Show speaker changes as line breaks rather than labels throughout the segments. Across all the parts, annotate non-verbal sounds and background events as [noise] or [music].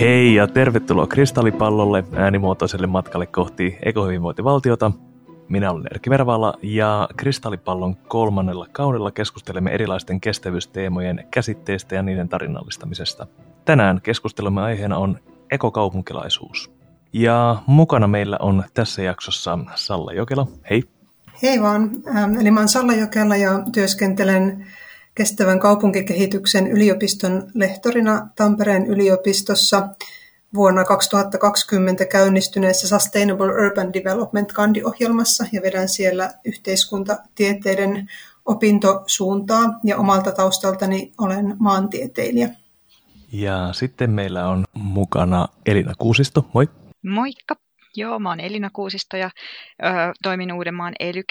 Hei ja tervetuloa Kristallipallolle äänimuotoiselle matkalle kohti ekohyvinvointivaltiota. Minä olen Erkki Vervala ja Kristallipallon kolmannella kaudella keskustelemme erilaisten kestävyysteemojen käsitteistä ja niiden tarinallistamisesta. Tänään keskustelemme aiheena on ekokaupunkilaisuus. Ja mukana meillä on tässä jaksossa Salla Jokela. Hei.
Hei vaan. Ähm, eli mä oon Salla Jokela ja työskentelen kestävän kaupunkikehityksen yliopiston lehtorina Tampereen yliopistossa vuonna 2020 käynnistyneessä Sustainable Urban Development kandiohjelmassa ja vedän siellä yhteiskuntatieteiden opintosuuntaa ja omalta taustaltani olen maantieteilijä.
Ja sitten meillä on mukana Elina Kuusisto. Moi!
Moikka! Joo, mä oon Elina Kuusisto ja ö, toimin Uudenmaan ely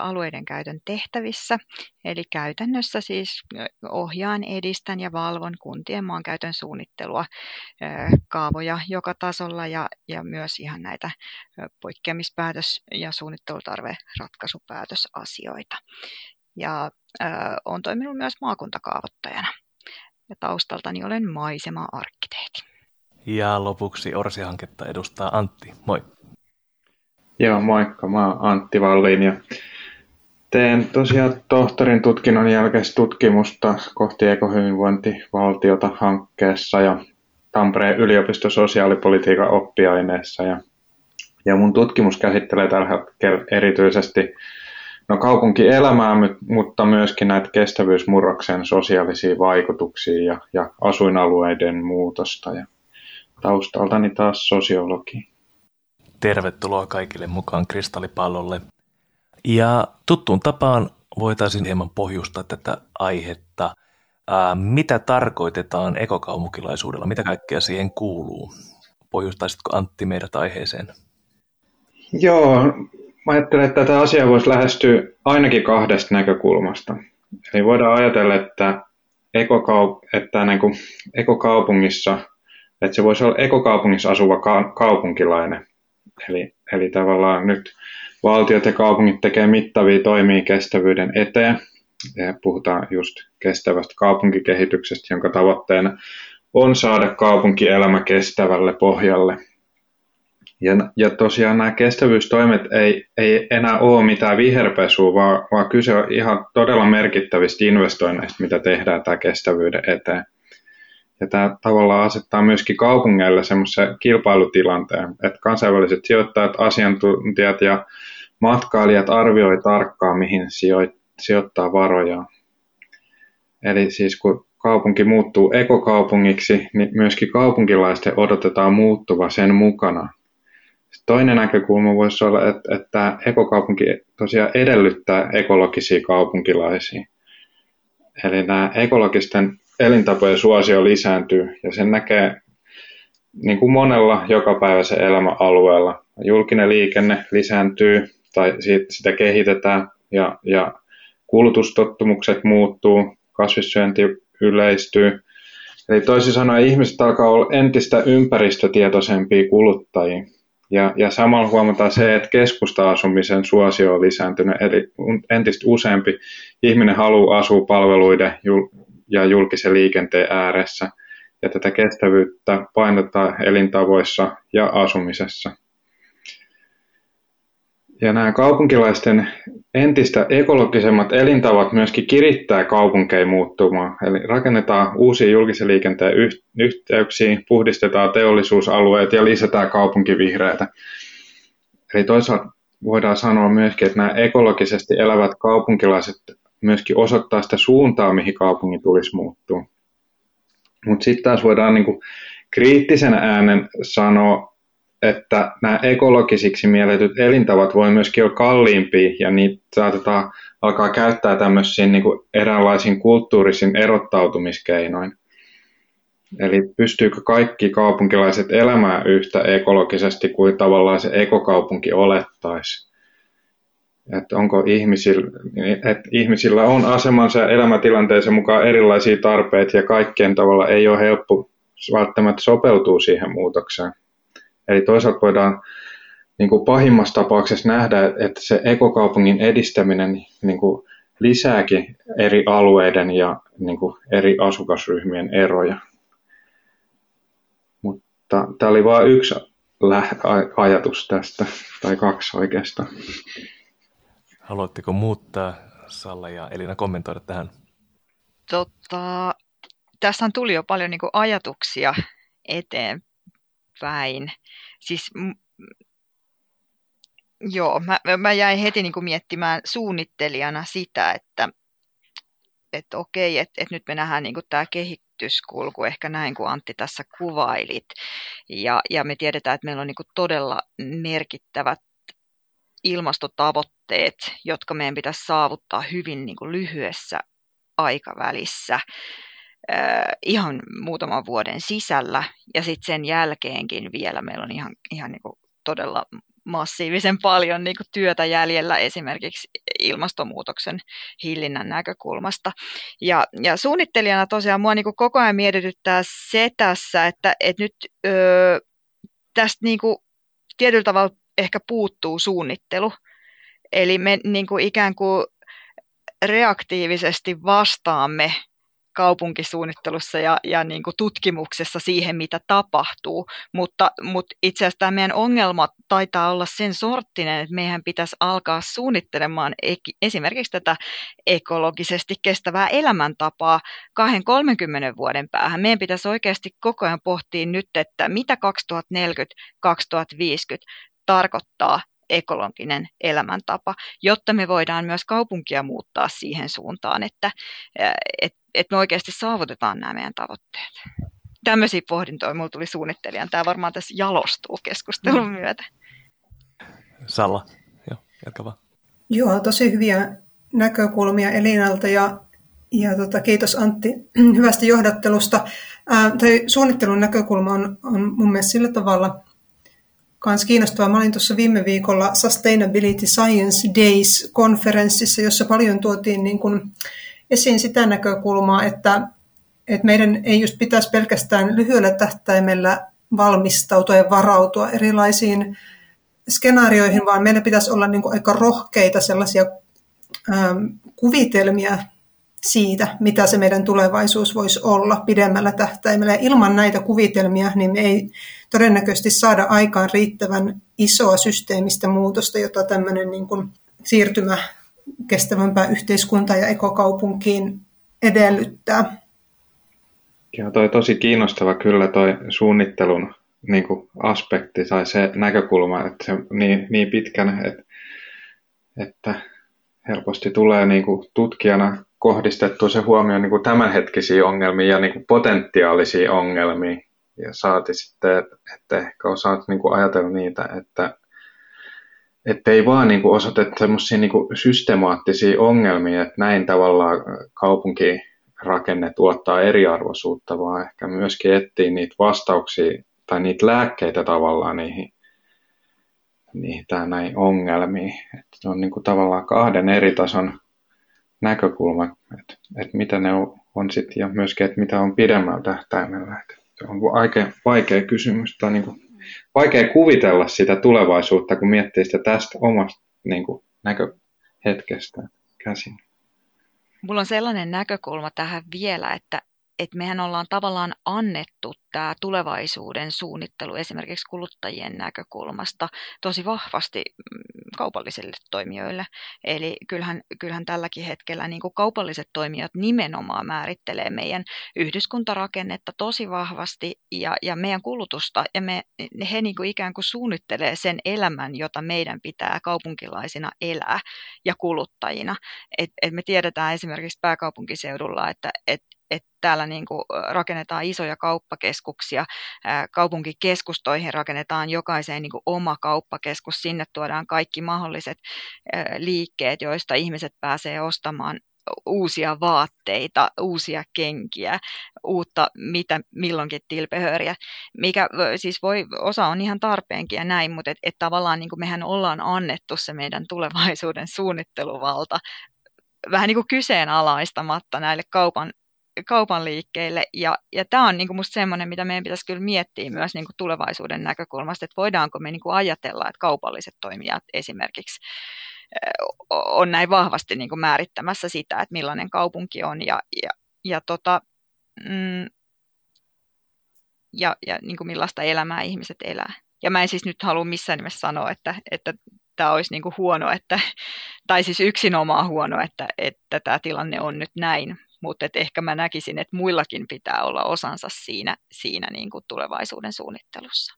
alueiden käytön tehtävissä. Eli käytännössä siis ohjaan, edistän ja valvon kuntien maankäytön suunnittelua, ö, kaavoja joka tasolla ja, ja myös ihan näitä poikkeamispäätös- ja suunnittelutarveratkaisupäätösasioita. Ja ö, olen toiminut myös maakuntakaavoittajana. Ja taustaltani olen maisema-arkkitehti.
Ja lopuksi Orsi-hanketta edustaa Antti. Moi.
Joo, moikka. Mä oon Antti Vallin ja teen tosiaan tohtorin tutkinnon jälkeistä tutkimusta kohti ekohyvinvointivaltiota hankkeessa ja Tampereen yliopiston sosiaalipolitiikan oppiaineessa. Ja, ja mun tutkimus käsittelee tällä hetkellä erityisesti no, kaupunkielämää, mutta myöskin näitä kestävyysmurroksen sosiaalisia vaikutuksia ja, ja asuinalueiden muutosta. Ja Taustaltani taas sosiologi.
Tervetuloa kaikille mukaan kristallipallolle. Ja tuttuun tapaan voitaisiin hieman pohjustaa tätä aihetta. Ää, mitä tarkoitetaan ekokaupunkilaisuudella? Mitä kaikkea siihen kuuluu? Pohjustaisitko Antti meidät aiheeseen?
Joo, mä ajattelen, että tätä asiaa voisi lähestyä ainakin kahdesta näkökulmasta. Eli voidaan ajatella, että, ekokaup- että niin kuin ekokaupungissa – että se voisi olla ekokaupungissa asuva ka- kaupunkilainen. Eli, eli tavallaan nyt valtiot ja kaupungit tekee mittavia toimia kestävyyden eteen. Ja puhutaan just kestävästä kaupunkikehityksestä, jonka tavoitteena on saada kaupunkielämä kestävälle pohjalle. Ja, ja tosiaan nämä kestävyystoimet ei, ei enää ole mitään viherpesua, vaan, vaan kyse on ihan todella merkittävistä investoinneista, mitä tehdään tämä kestävyyden eteen. Ja tämä tavallaan asettaa myöskin kaupungeille semmoisen kilpailutilanteen, että kansainväliset sijoittajat, asiantuntijat ja matkailijat arvioi tarkkaan, mihin sijoittaa varoja. Eli siis kun kaupunki muuttuu ekokaupungiksi, niin myöskin kaupunkilaisten odotetaan muuttuva sen mukana. Toinen näkökulma voisi olla, että, että ekokaupunki tosiaan edellyttää ekologisia kaupunkilaisia. Eli nämä ekologisten elintapojen suosio lisääntyy ja sen näkee niin kuin monella jokapäiväisen elämäalueella. Julkinen liikenne lisääntyy tai sitä kehitetään ja, ja kulutustottumukset muuttuu, kasvissyönti yleistyy. Eli toisin sanoen ihmiset alkaa olla entistä ympäristötietoisempia kuluttajia. Ja, ja samalla huomataan se, että keskusta-asumisen suosio on lisääntynyt, eli entistä useampi ihminen haluaa asua palveluiden, ja julkisen liikenteen ääressä, ja tätä kestävyyttä painotetaan elintavoissa ja asumisessa. Ja nämä kaupunkilaisten entistä ekologisemmat elintavat myöskin kirittää kaupunkeja muuttumaan. Eli rakennetaan uusia julkisen liikenteen yhteyksiä, puhdistetaan teollisuusalueet ja lisätään kaupunkivihreitä. Eli toisaalta voidaan sanoa myöskin, että nämä ekologisesti elävät kaupunkilaiset myöskin osoittaa sitä suuntaa, mihin kaupungin tulisi muuttua. Mutta sitten taas voidaan niinku kriittisen äänen sanoa, että nämä ekologisiksi mielletyt elintavat voi myöskin olla kalliimpia ja niitä saatetaan alkaa käyttää tämmöisiin niinku eräänlaisiin kulttuurisiin erottautumiskeinoin. Eli pystyykö kaikki kaupunkilaiset elämään yhtä ekologisesti kuin tavallaan se ekokaupunki olettaisi? Että onko ihmisillä, että ihmisillä on asemansa ja elämäntilanteensa mukaan erilaisia tarpeita ja kaikkien tavalla ei ole helppo välttämättä sopeutua siihen muutokseen. Eli toisaalta voidaan niin kuin pahimmassa tapauksessa nähdä, että se ekokaupungin edistäminen niin kuin lisääkin eri alueiden ja niin kuin eri asukasryhmien eroja. Mutta tämä oli vain yksi ajatus tästä, tai kaksi oikeastaan.
Haluatteko muuttaa Salla ja Elina kommentoida tähän?
Tota, tässä tuli jo paljon niin ajatuksia eteenpäin. Siis Joo, mä, mä jäin heti niin kuin miettimään suunnittelijana sitä, että, että okei, että, että nyt me nähdään niin kuin tämä kehityskulku ehkä näin kuin Antti tässä kuvailit. Ja, ja me tiedetään, että meillä on niin kuin todella merkittävät ilmastotavoitteet, jotka meidän pitäisi saavuttaa hyvin niin kuin lyhyessä aikavälissä ihan muutaman vuoden sisällä ja sitten sen jälkeenkin vielä meillä on ihan, ihan niin kuin todella massiivisen paljon niin kuin työtä jäljellä esimerkiksi ilmastonmuutoksen hillinnän näkökulmasta. Ja, ja suunnittelijana tosiaan mua niin kuin koko ajan mietityttää se tässä, että, että nyt öö, tästä niin kuin tietyllä tavalla ehkä puuttuu suunnittelu. Eli me niin kuin ikään kuin reaktiivisesti vastaamme kaupunkisuunnittelussa ja, ja niin kuin tutkimuksessa siihen, mitä tapahtuu, mutta, mutta itse asiassa tämä meidän ongelma taitaa olla sen sorttinen, että meidän pitäisi alkaa suunnittelemaan esimerkiksi tätä ekologisesti kestävää elämäntapaa 20-30 vuoden päähän. Meidän pitäisi oikeasti koko ajan pohtia nyt, että mitä 2040-2050 tarkoittaa ekologinen elämäntapa, jotta me voidaan myös kaupunkia muuttaa siihen suuntaan, että, että, että me oikeasti saavutetaan nämä meidän tavoitteet. Tämmöisiä pohdintoja minulla tuli suunnittelijan. Tämä varmaan tässä jalostuu keskustelun mm. myötä.
Salla, joo, jatka vaan.
Joo, tosi hyviä näkökulmia Elinalta ja, ja tota, kiitos Antti [clears throat] hyvästä johdattelusta. Ää, suunnittelun näkökulma on, on mun mielestä sillä tavalla Kans kiinnostavaa. Mä olin tuossa viime viikolla Sustainability Science Days-konferenssissa, jossa paljon tuotiin niin kuin esiin sitä näkökulmaa, että, että meidän ei just pitäisi pelkästään lyhyellä tähtäimellä valmistautua ja varautua erilaisiin skenaarioihin, vaan meillä pitäisi olla niin kuin aika rohkeita sellaisia ähm, kuvitelmia siitä, mitä se meidän tulevaisuus voisi olla pidemmällä tähtäimellä. Ja ilman näitä kuvitelmia niin me ei todennäköisesti saada aikaan riittävän isoa systeemistä muutosta, jota tämmöinen niin kuin siirtymä kestävämpään yhteiskuntaan ja ekokaupunkiin edellyttää.
Joo, toi tosi kiinnostava kyllä toi suunnittelun niin kuin aspekti tai se näkökulma, että se niin, niin pitkän, että, että helposti tulee niin kuin tutkijana kohdistettu se huomio niin kuin tämänhetkisiä ongelmia ja niin kuin potentiaalisia ongelmia. Ja saati sitten, että ehkä osaat niin kuin ajatella niitä, että että ei vaan niin kuin osoiteta semmoisia niin systemaattisia ongelmia, että näin tavallaan kaupunkirakenne tuottaa eriarvoisuutta, vaan ehkä myöskin etsii niitä vastauksia tai niitä lääkkeitä tavallaan niihin, niihin tai näin ongelmiin. Että on niin tavallaan kahden eri tason näkökulma, että, että mitä ne on, on sitten ja myöskin, että mitä on pidemmällä tähtäimellä. Että on vaikea, vaikea kysymys tai niin kuin, vaikea kuvitella sitä tulevaisuutta, kun miettii sitä tästä omasta niin kuin, näköhetkestä käsin.
Mulla on sellainen näkökulma tähän vielä, että, että mehän ollaan tavallaan annettu tämä tulevaisuuden suunnittelu esimerkiksi kuluttajien näkökulmasta tosi vahvasti mm, kaupallisille toimijoille. Eli kyllähän, kyllähän tälläkin hetkellä niin kuin kaupalliset toimijat nimenomaan määrittelee meidän yhdyskuntarakennetta tosi vahvasti ja, ja meidän kulutusta. Ja me, he niin kuin ikään kuin suunnittelee sen elämän, jota meidän pitää kaupunkilaisina elää ja kuluttajina. Et, et me tiedetään esimerkiksi pääkaupunkiseudulla, että et, että täällä niin kuin rakennetaan isoja kauppakeskuksia, kaupunkikeskustoihin rakennetaan jokaiseen niin kuin oma kauppakeskus, sinne tuodaan kaikki mahdolliset liikkeet, joista ihmiset pääsee ostamaan uusia vaatteita, uusia kenkiä, uutta mitä milloinkin tilpehöriä, mikä siis voi, osa on ihan tarpeenkin ja näin, mutta et, et tavallaan niin kuin mehän ollaan annettu se meidän tulevaisuuden suunnitteluvalta vähän niin kuin kyseenalaistamatta näille kaupan kaupan liikkeille. Ja, ja tämä on niin musta semmoinen, mitä meidän pitäisi kyllä miettiä myös niin kuin tulevaisuuden näkökulmasta, että voidaanko me niin kuin ajatella, että kaupalliset toimijat esimerkiksi on näin vahvasti niin kuin määrittämässä sitä, että millainen kaupunki on. Ja, ja, ja tota, mm, ja, ja niin kuin millaista elämää ihmiset elää. Ja mä en siis nyt halua missään nimessä sanoa, että, että tämä olisi niin kuin huono, että, tai siis yksinomaan huono, että, että tämä tilanne on nyt näin, mutta ehkä mä näkisin, että muillakin pitää olla osansa siinä, siinä niin kuin tulevaisuuden suunnittelussa.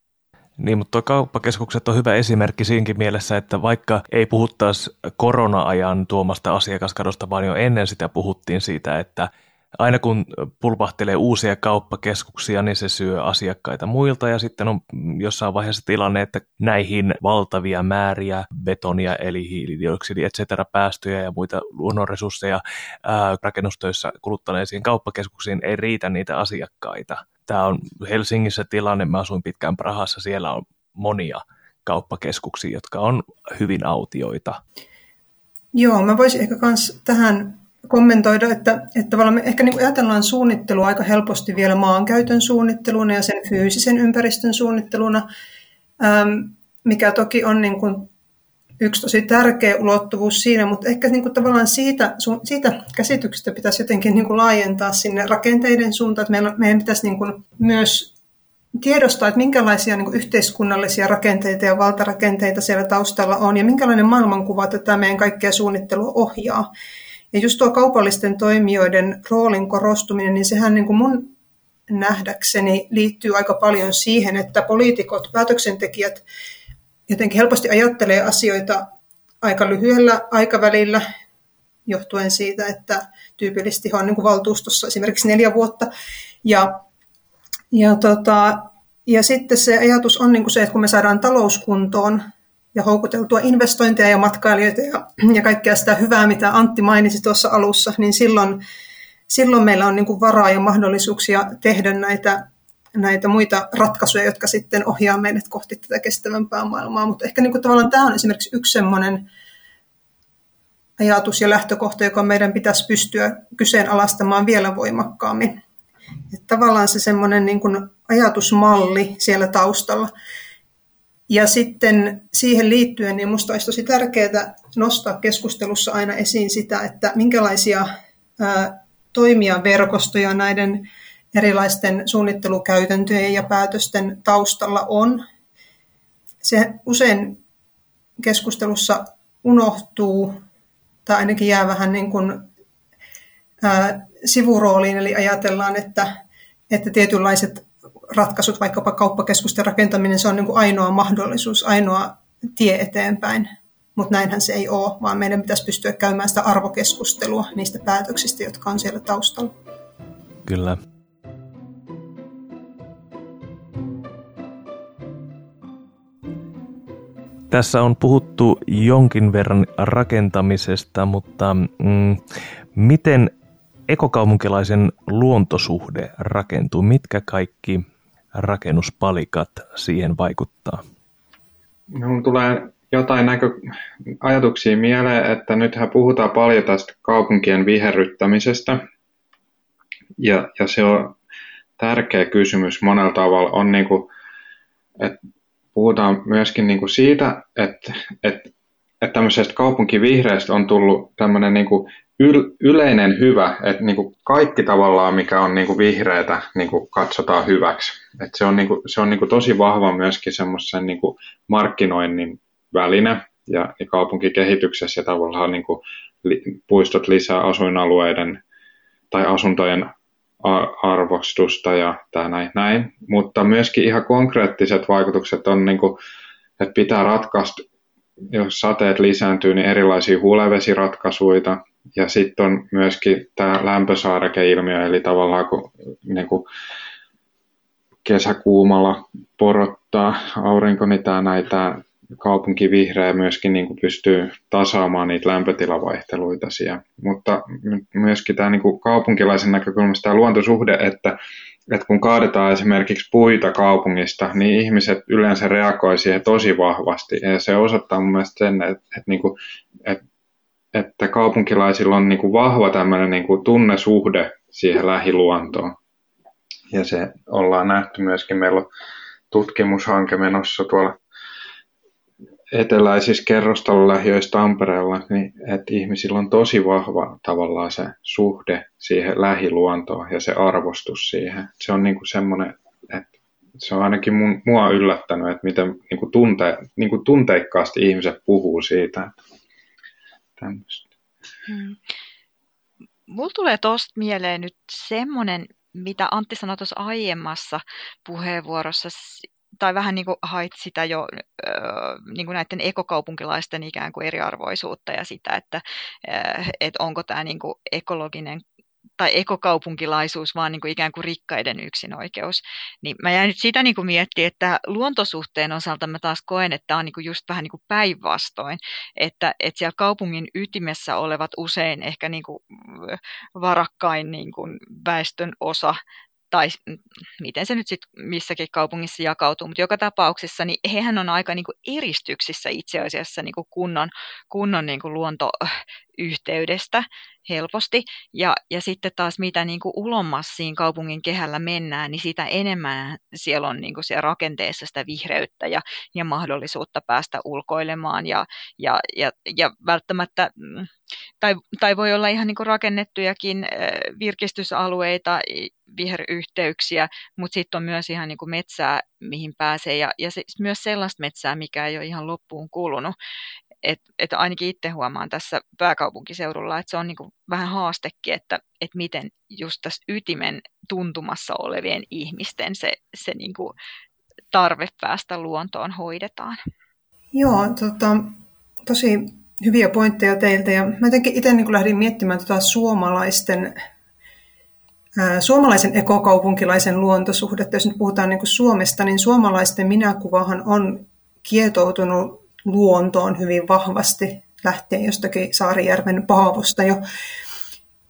Niin, mutta kauppakeskukset on hyvä esimerkki siinkin mielessä, että vaikka ei puhuttaisi korona-ajan tuomasta asiakaskadosta, vaan jo ennen sitä puhuttiin siitä, että aina kun pulpahtelee uusia kauppakeskuksia, niin se syö asiakkaita muilta ja sitten on jossain vaiheessa tilanne, että näihin valtavia määriä betonia eli hiilidioksidi, et cetera, päästöjä ja muita luonnonresursseja ää, rakennustöissä kuluttaneisiin kauppakeskuksiin ei riitä niitä asiakkaita. Tämä on Helsingissä tilanne, mä asuin pitkään Prahassa, siellä on monia kauppakeskuksia, jotka on hyvin autioita.
Joo, mä voisin ehkä myös tähän kommentoida, että, että tavallaan me ehkä niin ajatellaan suunnittelua aika helposti vielä maankäytön suunnitteluna ja sen fyysisen ympäristön suunnitteluna, mikä toki on niin kuin yksi tosi tärkeä ulottuvuus siinä, mutta ehkä niin kuin tavallaan siitä, siitä käsityksestä pitäisi jotenkin niin kuin laajentaa sinne rakenteiden suuntaan, että meillä, meidän pitäisi niin kuin myös tiedostaa, että minkälaisia niin kuin yhteiskunnallisia rakenteita ja valtarakenteita siellä taustalla on ja minkälainen maailmankuva tätä meidän kaikkea suunnittelua ohjaa. Ja just tuo kaupallisten toimijoiden roolin korostuminen, niin sehän niin kuin mun nähdäkseni liittyy aika paljon siihen, että poliitikot, päätöksentekijät jotenkin helposti ajattelee asioita aika lyhyellä aikavälillä, johtuen siitä, että tyypillisesti on niin kuin valtuustossa esimerkiksi neljä vuotta. Ja, ja, tota, ja sitten se ajatus on niin kuin se, että kun me saadaan talouskuntoon, ja houkuteltua investointeja ja matkailijoita ja, ja kaikkea sitä hyvää, mitä Antti mainitsi tuossa alussa, niin silloin, silloin meillä on niin kuin varaa ja mahdollisuuksia tehdä näitä, näitä muita ratkaisuja, jotka sitten ohjaa meidät kohti tätä kestävämpää maailmaa. Mutta ehkä niin kuin tavallaan tämä on esimerkiksi yksi sellainen ajatus ja lähtökohta, joka meidän pitäisi pystyä kyseenalaistamaan vielä voimakkaammin. Että tavallaan se semmoinen niin ajatusmalli siellä taustalla – ja sitten siihen liittyen, niin minusta olisi tosi tärkeää nostaa keskustelussa aina esiin sitä, että minkälaisia toimia verkostoja näiden erilaisten suunnittelukäytäntöjen ja päätösten taustalla on. Se usein keskustelussa unohtuu tai ainakin jää vähän niin kuin, ää, sivurooliin, eli ajatellaan, että, että tietynlaiset ratkaisut, vaikkapa kauppakeskusten rakentaminen, se on niin kuin ainoa mahdollisuus, ainoa tie eteenpäin. Mutta näinhän se ei ole, vaan meidän pitäisi pystyä käymään sitä arvokeskustelua niistä päätöksistä, jotka on siellä taustalla.
Kyllä. Tässä on puhuttu jonkin verran rakentamisesta, mutta mm, miten ekokaupunkilaisen luontosuhde rakentuu? Mitkä kaikki rakennuspalikat siihen vaikuttaa?
No, tulee jotain näkö, ajatuksia mieleen, että nythän puhutaan paljon tästä kaupunkien viherryttämisestä. Ja, ja se on tärkeä kysymys monella tavalla. On niin kuin, että puhutaan myöskin niin kuin siitä, että, että, että tämmöisestä kaupunkivihreästä on tullut tämmöinen niin kuin yl, yleinen hyvä, että niin kuin kaikki tavallaan, mikä on niin kuin vihreätä, niin kuin katsotaan hyväksi. Et se on, niin kuin, se on niin kuin tosi vahva myöskin semmoisen niin kuin markkinoinnin väline ja, ja kaupunkikehityksessä ja tavallaan niin kuin li, puistot lisää asuinalueiden tai asuntojen arvostusta ja tämä näin, näin. Mutta myöskin ihan konkreettiset vaikutukset on, niin kuin, että pitää ratkaista, jos sateet lisääntyy, niin erilaisia hulevesiratkaisuja, ja sitten on myöskin tämä lämpösaarekeilmiö, eli tavallaan kun niin kuin kesäkuumalla porottaa aurinko, niin tämä näitä kaupunkivihreä myöskin niin kuin pystyy tasaamaan niitä lämpötilavaihteluita siellä. Mutta myöskin tämä niin kuin kaupunkilaisen näkökulmasta tämä luontosuhde, että, että kun kaadetaan esimerkiksi puita kaupungista, niin ihmiset yleensä reagoi siihen tosi vahvasti. Ja se osoittaa mun mielestä sen, että, että, niin kuin, että että kaupunkilaisilla on niin kuin vahva tämmöinen niin kuin tunnesuhde siihen lähiluontoon. Ja se ollaan nähty myöskin, meillä on tutkimushanke menossa tuolla eteläisissä kerrostalolähiöissä Tampereella, niin että ihmisillä on tosi vahva tavallaan se suhde siihen lähiluontoon ja se arvostus siihen. Se on niin kuin semmoinen, että se on ainakin mun, mua yllättänyt, että miten niin kuin tunte, niin kuin tunteikkaasti ihmiset puhuu siitä. Hmm.
Mulla tulee tuosta mieleen nyt semmoinen, mitä Antti sanoi tuossa aiemmassa puheenvuorossa, tai vähän niin kuin hait sitä jo niin kuin näiden ekokaupunkilaisten ikään kuin eriarvoisuutta ja sitä, että, että onko tämä niin kuin ekologinen tai ekokaupunkilaisuus, vaan niin kuin ikään kuin rikkaiden yksinoikeus. Niin mä jäin nyt sitä niin kuin miettiä, että luontosuhteen osalta mä taas koen, että tämä on niin kuin just vähän niin kuin päinvastoin, että, että siellä kaupungin ytimessä olevat usein ehkä niin kuin varakkain niin kuin väestön osa tai miten se nyt sitten missäkin kaupungissa jakautuu, mutta joka tapauksessa niin hehän on aika niin kuin eristyksissä itse asiassa niin kuin kunnon, kunnon niin kuin luontoyhteydestä helposti. Ja, ja sitten taas mitä niin kuin ulommas siinä kaupungin kehällä mennään, niin sitä enemmän siellä on niin kuin siellä rakenteessa sitä vihreyttä ja, ja mahdollisuutta päästä ulkoilemaan. Ja, ja, ja, ja välttämättä, mm, tai, tai voi olla ihan niin kuin rakennettujakin virkistysalueita, viheryhteyksiä, mutta sitten on myös ihan niin kuin metsää, mihin pääsee, ja, ja se, myös sellaista metsää, mikä ei ole ihan loppuun kulunut. Et, et ainakin itse huomaan tässä pääkaupunkiseudulla, että se on niin kuin vähän haastekin, että, että miten just tässä ytimen tuntumassa olevien ihmisten se, se niin kuin tarve päästä luontoon hoidetaan.
Joo, tota, tosi hyviä pointteja teiltä. Ja mä jotenkin itse niin lähdin miettimään tota suomalaisten, suomalaisen ekokaupunkilaisen luontosuhdetta. Jos nyt puhutaan niin Suomesta, niin suomalaisten minäkuvahan on kietoutunut luontoon hyvin vahvasti lähtien jostakin Saarijärven Paavosta jo.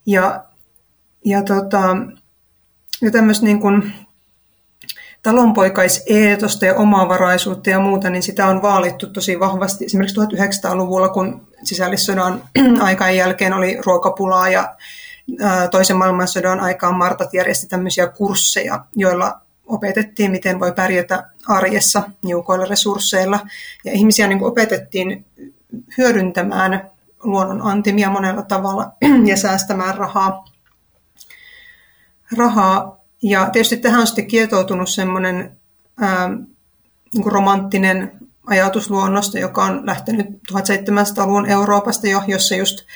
Ja, ja, tota, ja tämmöistä niin kuin talonpoikaiseetosta ja omavaraisuutta ja muuta, niin sitä on vaalittu tosi vahvasti. Esimerkiksi 1900-luvulla, kun sisällissodan [clears throat] aikaan jälkeen oli ruokapulaa ja toisen maailmansodan aikaan Martat järjesti tämmöisiä kursseja, joilla opetettiin, miten voi pärjätä arjessa niukoilla resursseilla. Ja ihmisiä niin opetettiin hyödyntämään luonnon antimia monella tavalla [clears throat] ja säästämään rahaa. rahaa. Ja tietysti tähän on sitten kietoutunut semmoinen ää, niin romanttinen ajatus luonnosta, joka on lähtenyt 1700-luvun Euroopasta jo, jossa just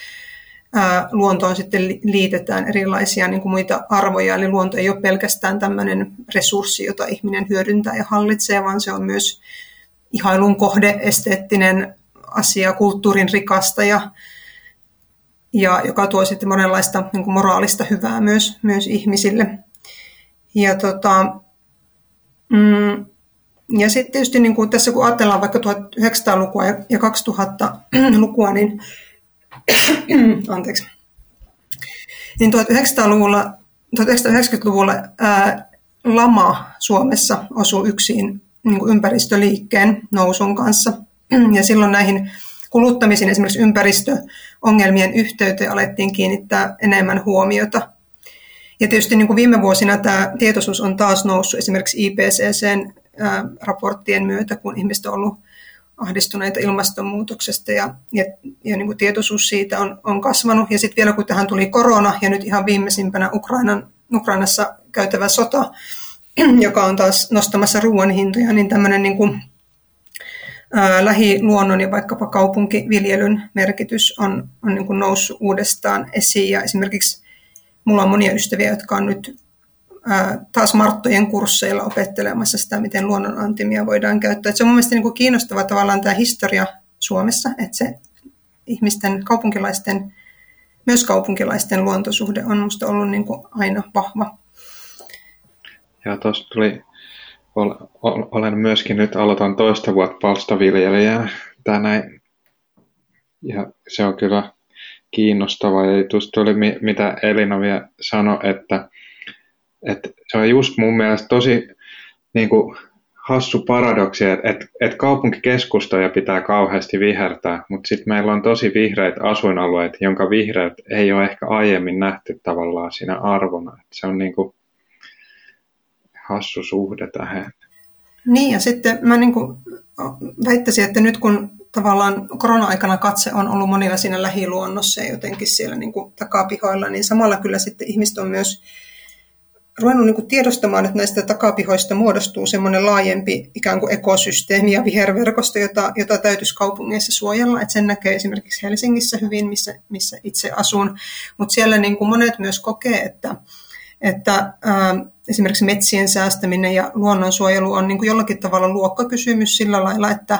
luontoon sitten liitetään erilaisia niin kuin muita arvoja. Eli luonto ei ole pelkästään tämmöinen resurssi, jota ihminen hyödyntää ja hallitsee, vaan se on myös ihailun kohde, esteettinen asia, kulttuurin rikasta ja, ja joka tuo sitten monenlaista niin kuin moraalista hyvää myös, myös ihmisille. Ja, tota, mm, ja sitten tietysti niin kuin tässä kun ajatellaan vaikka 1900-lukua ja 2000-lukua, niin [clears throat] anteeksi, niin 1900-luvulla, 1990-luvulla ää, lama Suomessa osui yksin niin kuin ympäristöliikkeen nousun kanssa. [clears throat] Ja silloin näihin kuluttamisiin, esimerkiksi ympäristöongelmien yhteyteen alettiin kiinnittää enemmän huomiota. Ja tietysti niin kuin viime vuosina tämä tietoisuus on taas noussut esimerkiksi IPCCn raporttien myötä, kun ihmiset on ollut ahdistuneita ilmastonmuutoksesta ja, ja, ja niin kuin tietoisuus siitä on, on kasvanut. Ja sitten vielä kun tähän tuli korona ja nyt ihan viimeisimpänä Ukrainan, Ukrainassa käytävä sota, [clears throat] joka on taas nostamassa ruoan hintoja, niin tämmöinen niin kuin, ää, lähiluonnon ja vaikkapa kaupunkiviljelyn merkitys on, on niin kuin noussut uudestaan esiin. Ja esimerkiksi mulla on monia ystäviä, jotka on nyt taas Marttojen kursseilla opettelemassa sitä, miten luonnon antimia voidaan käyttää. Et se on mun mielestä niin kiinnostava tavallaan tämä historia Suomessa, että se ihmisten, kaupunkilaisten, myös kaupunkilaisten luontosuhde on minusta ollut niin kuin aina vahva.
Ja tuossa tuli, olen myöskin nyt, aloitan toista vuotta palstaviljelijää tänään, ja se on kyllä kiinnostavaa. Ja tuossa tuli, mitä Elina vielä sanoi, että et se on just mun mielestä tosi niin kuin, hassu paradoksi, että et, et kaupunkikeskustoja pitää kauheasti vihertää, mutta sitten meillä on tosi vihreät asuinalueet, jonka vihreät ei ole ehkä aiemmin nähty tavallaan siinä arvona. Et se on niin kuin, hassu suhde tähän.
Niin, ja sitten mä niin kuin väittäisin, että nyt kun tavallaan korona-aikana katse on ollut monilla siinä lähiluonnossa ja jotenkin siellä niin kuin takapihoilla, niin samalla kyllä sitten ihmiset on myös ruvennut niin kuin tiedostamaan, että näistä takapihoista muodostuu semmoinen laajempi ikään kuin ekosysteemi ja viherverkosto, jota, jota täytyisi kaupungeissa suojella. Että sen näkee esimerkiksi Helsingissä hyvin, missä, missä itse asun. Mutta siellä niin kuin monet myös kokee, että, että ää, esimerkiksi metsien säästäminen ja luonnonsuojelu on niin kuin jollakin tavalla luokkakysymys sillä lailla, että,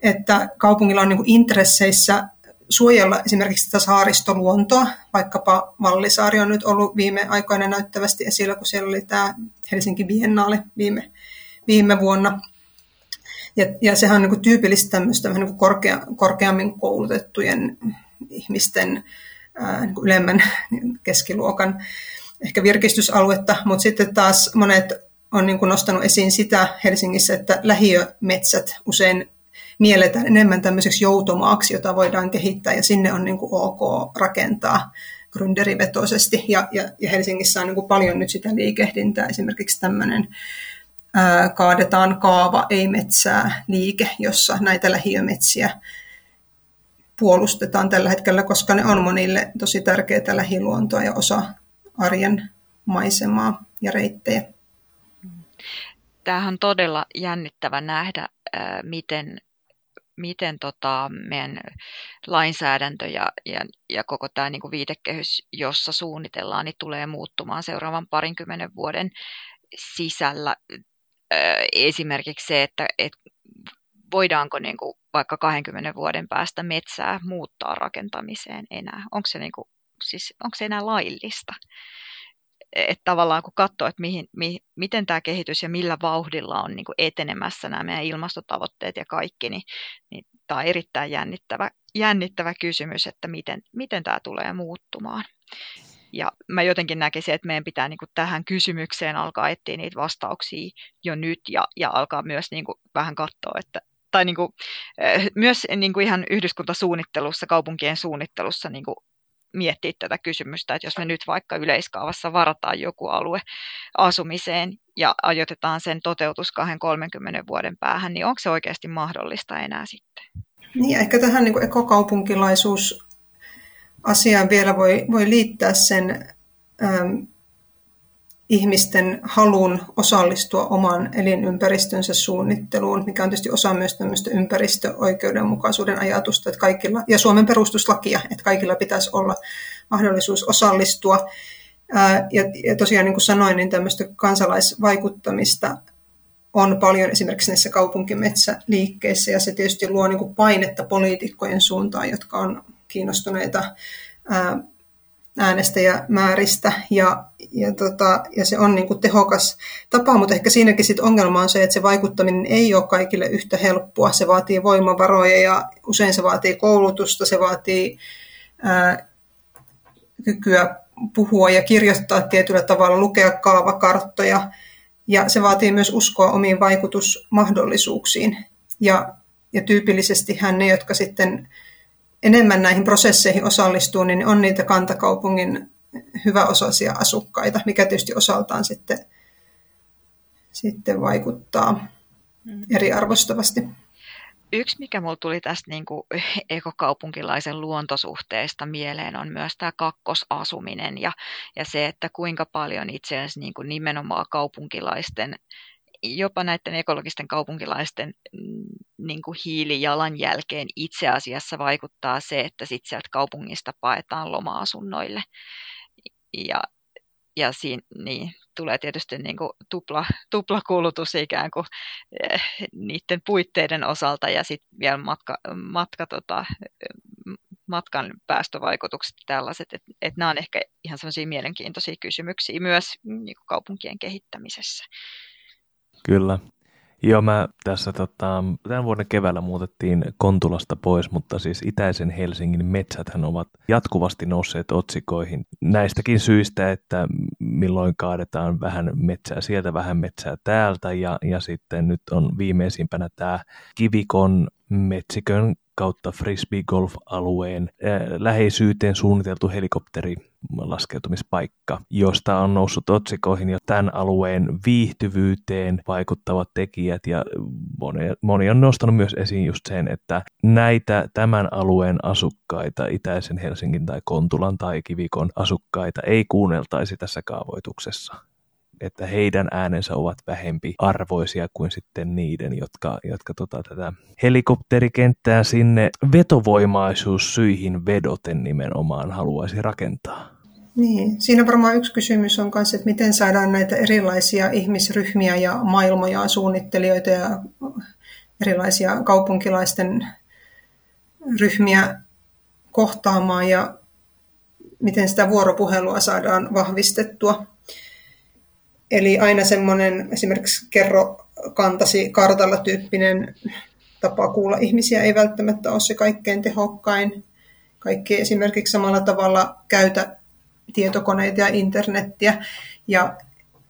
että kaupungilla on niin kuin intresseissä suojella esimerkiksi tätä saaristoluontoa, vaikkapa Vallisaari on nyt ollut viime aikoina näyttävästi esillä, kun siellä oli tämä Helsinki Biennaali viime, viime vuonna. Ja, ja sehän on niin kuin tyypillistä tämmöistä niin kuin korkea, korkeammin koulutettujen ihmisten ää, niin kuin ylemmän [laughs] keskiluokan ehkä virkistysaluetta, mutta sitten taas monet on niin kuin nostanut esiin sitä Helsingissä, että lähiömetsät usein mielletään enemmän tämmöiseksi joutomaaksi, jota voidaan kehittää ja sinne on niin kuin ok rakentaa gründerivetoisesti. Ja, ja, ja Helsingissä on niin kuin paljon nyt sitä liikehdintää, esimerkiksi tämmöinen ää, kaadetaan kaava, ei metsää liike, jossa näitä lähiömetsiä puolustetaan tällä hetkellä, koska ne on monille tosi tärkeää lähiluontoa ja osa arjen maisemaa ja reittejä.
Tämähän on todella jännittävä nähdä, miten miten tota meidän lainsäädäntö ja, ja, ja koko tämä niin kuin viitekehys, jossa suunnitellaan, niin tulee muuttumaan seuraavan parinkymmenen vuoden sisällä. Esimerkiksi se, että, että voidaanko niin kuin vaikka 20 vuoden päästä metsää muuttaa rakentamiseen enää. Onko se, niin kuin, siis, onko se enää laillista? Että tavallaan kun katsoo, että mihin, mi, miten tämä kehitys ja millä vauhdilla on niin kuin etenemässä nämä meidän ilmastotavoitteet ja kaikki, niin, niin tämä on erittäin jännittävä, jännittävä kysymys, että miten, miten tämä tulee muuttumaan. Ja mä jotenkin näkisin, että meidän pitää niin kuin tähän kysymykseen alkaa etsiä niitä vastauksia jo nyt ja, ja alkaa myös niin kuin vähän katsoa, että tai niin kuin, eh, myös niin kuin ihan yhdyskuntasuunnittelussa, kaupunkien suunnittelussa niin kuin miettiä tätä kysymystä, että jos me nyt vaikka yleiskaavassa varataan joku alue asumiseen ja ajoitetaan sen toteutus 2-30 vuoden päähän, niin onko se oikeasti mahdollista enää sitten?
Niin, ehkä tähän niin ekokaupunkilaisuus asiaan vielä voi, voi liittää sen ähm, ihmisten halun osallistua oman elinympäristönsä suunnitteluun, mikä on tietysti osa myös tämmöistä ympäristöoikeudenmukaisuuden ajatusta, että kaikilla, ja Suomen perustuslakia, että kaikilla pitäisi olla mahdollisuus osallistua. Ja, ja tosiaan niin kuin sanoin, niin tämmöistä kansalaisvaikuttamista on paljon esimerkiksi näissä kaupunkimetsäliikkeissä, ja se tietysti luo niin kuin painetta poliitikkojen suuntaan, jotka on kiinnostuneita äänestäjämääristä ja, ja, tota, ja se on niin kuin tehokas tapa, mutta ehkä siinäkin sit ongelma on se, että se vaikuttaminen ei ole kaikille yhtä helppoa. Se vaatii voimavaroja ja usein se vaatii koulutusta, se vaatii ää, kykyä puhua ja kirjoittaa tietyllä tavalla, lukea kaavakarttoja ja se vaatii myös uskoa omiin vaikutusmahdollisuuksiin. Ja, ja tyypillisesti hän ne, jotka sitten enemmän näihin prosesseihin osallistuu, niin on niitä kantakaupungin hyväosaisia asukkaita, mikä tietysti osaltaan sitten, sitten vaikuttaa mm. eriarvostavasti.
Yksi, mikä mulla tuli tästä niin kuin ekokaupunkilaisen luontosuhteesta mieleen, on myös tämä kakkosasuminen ja, ja se, että kuinka paljon itse asiassa niin kuin nimenomaan kaupunkilaisten jopa näiden ekologisten kaupunkilaisten mm, niin kuin hiilijalanjälkeen itse asiassa vaikuttaa se, että sitten sieltä kaupungista paetaan loma-asunnoille. Ja, ja siinä niin, tulee tietysti niin kuin tupla, tuplakulutus ikään kuin eh, niiden puitteiden osalta ja sitten vielä matka, matka tota, matkan päästövaikutukset tällaiset, että et nämä on ehkä ihan sellaisia mielenkiintoisia kysymyksiä myös niin kuin kaupunkien kehittämisessä.
Kyllä. Joo, mä tässä tota, tämän vuoden keväällä muutettiin Kontulasta pois, mutta siis itäisen Helsingin metsäthän ovat jatkuvasti nousseet otsikoihin näistäkin syistä, että milloin kaadetaan vähän metsää sieltä, vähän metsää täältä ja, ja sitten nyt on viimeisimpänä tämä Kivikon metsikön kautta Frisbee Golf-alueen läheisyyteen suunniteltu helikopteri laskeutumispaikka, josta on noussut otsikoihin jo tämän alueen viihtyvyyteen vaikuttavat tekijät. Ja moni, moni on nostanut myös esiin just sen, että näitä tämän alueen asukkaita, itäisen Helsingin tai Kontulan tai Kivikon asukkaita ei kuunneltaisi tässä kaavoituksessa että heidän äänensä ovat vähempi arvoisia kuin sitten niiden, jotka, jotka tota, tätä helikopterikenttää sinne vetovoimaisuussyihin vedoten nimenomaan haluaisi rakentaa.
Niin, siinä varmaan yksi kysymys on myös, että miten saadaan näitä erilaisia ihmisryhmiä ja maailmoja, suunnittelijoita ja erilaisia kaupunkilaisten ryhmiä kohtaamaan ja miten sitä vuoropuhelua saadaan vahvistettua. Eli aina semmoinen esimerkiksi kerro kantasi kartalla tyyppinen tapa kuulla ihmisiä ei välttämättä ole se kaikkein tehokkain. Kaikki esimerkiksi samalla tavalla käytä tietokoneita ja internettiä ja,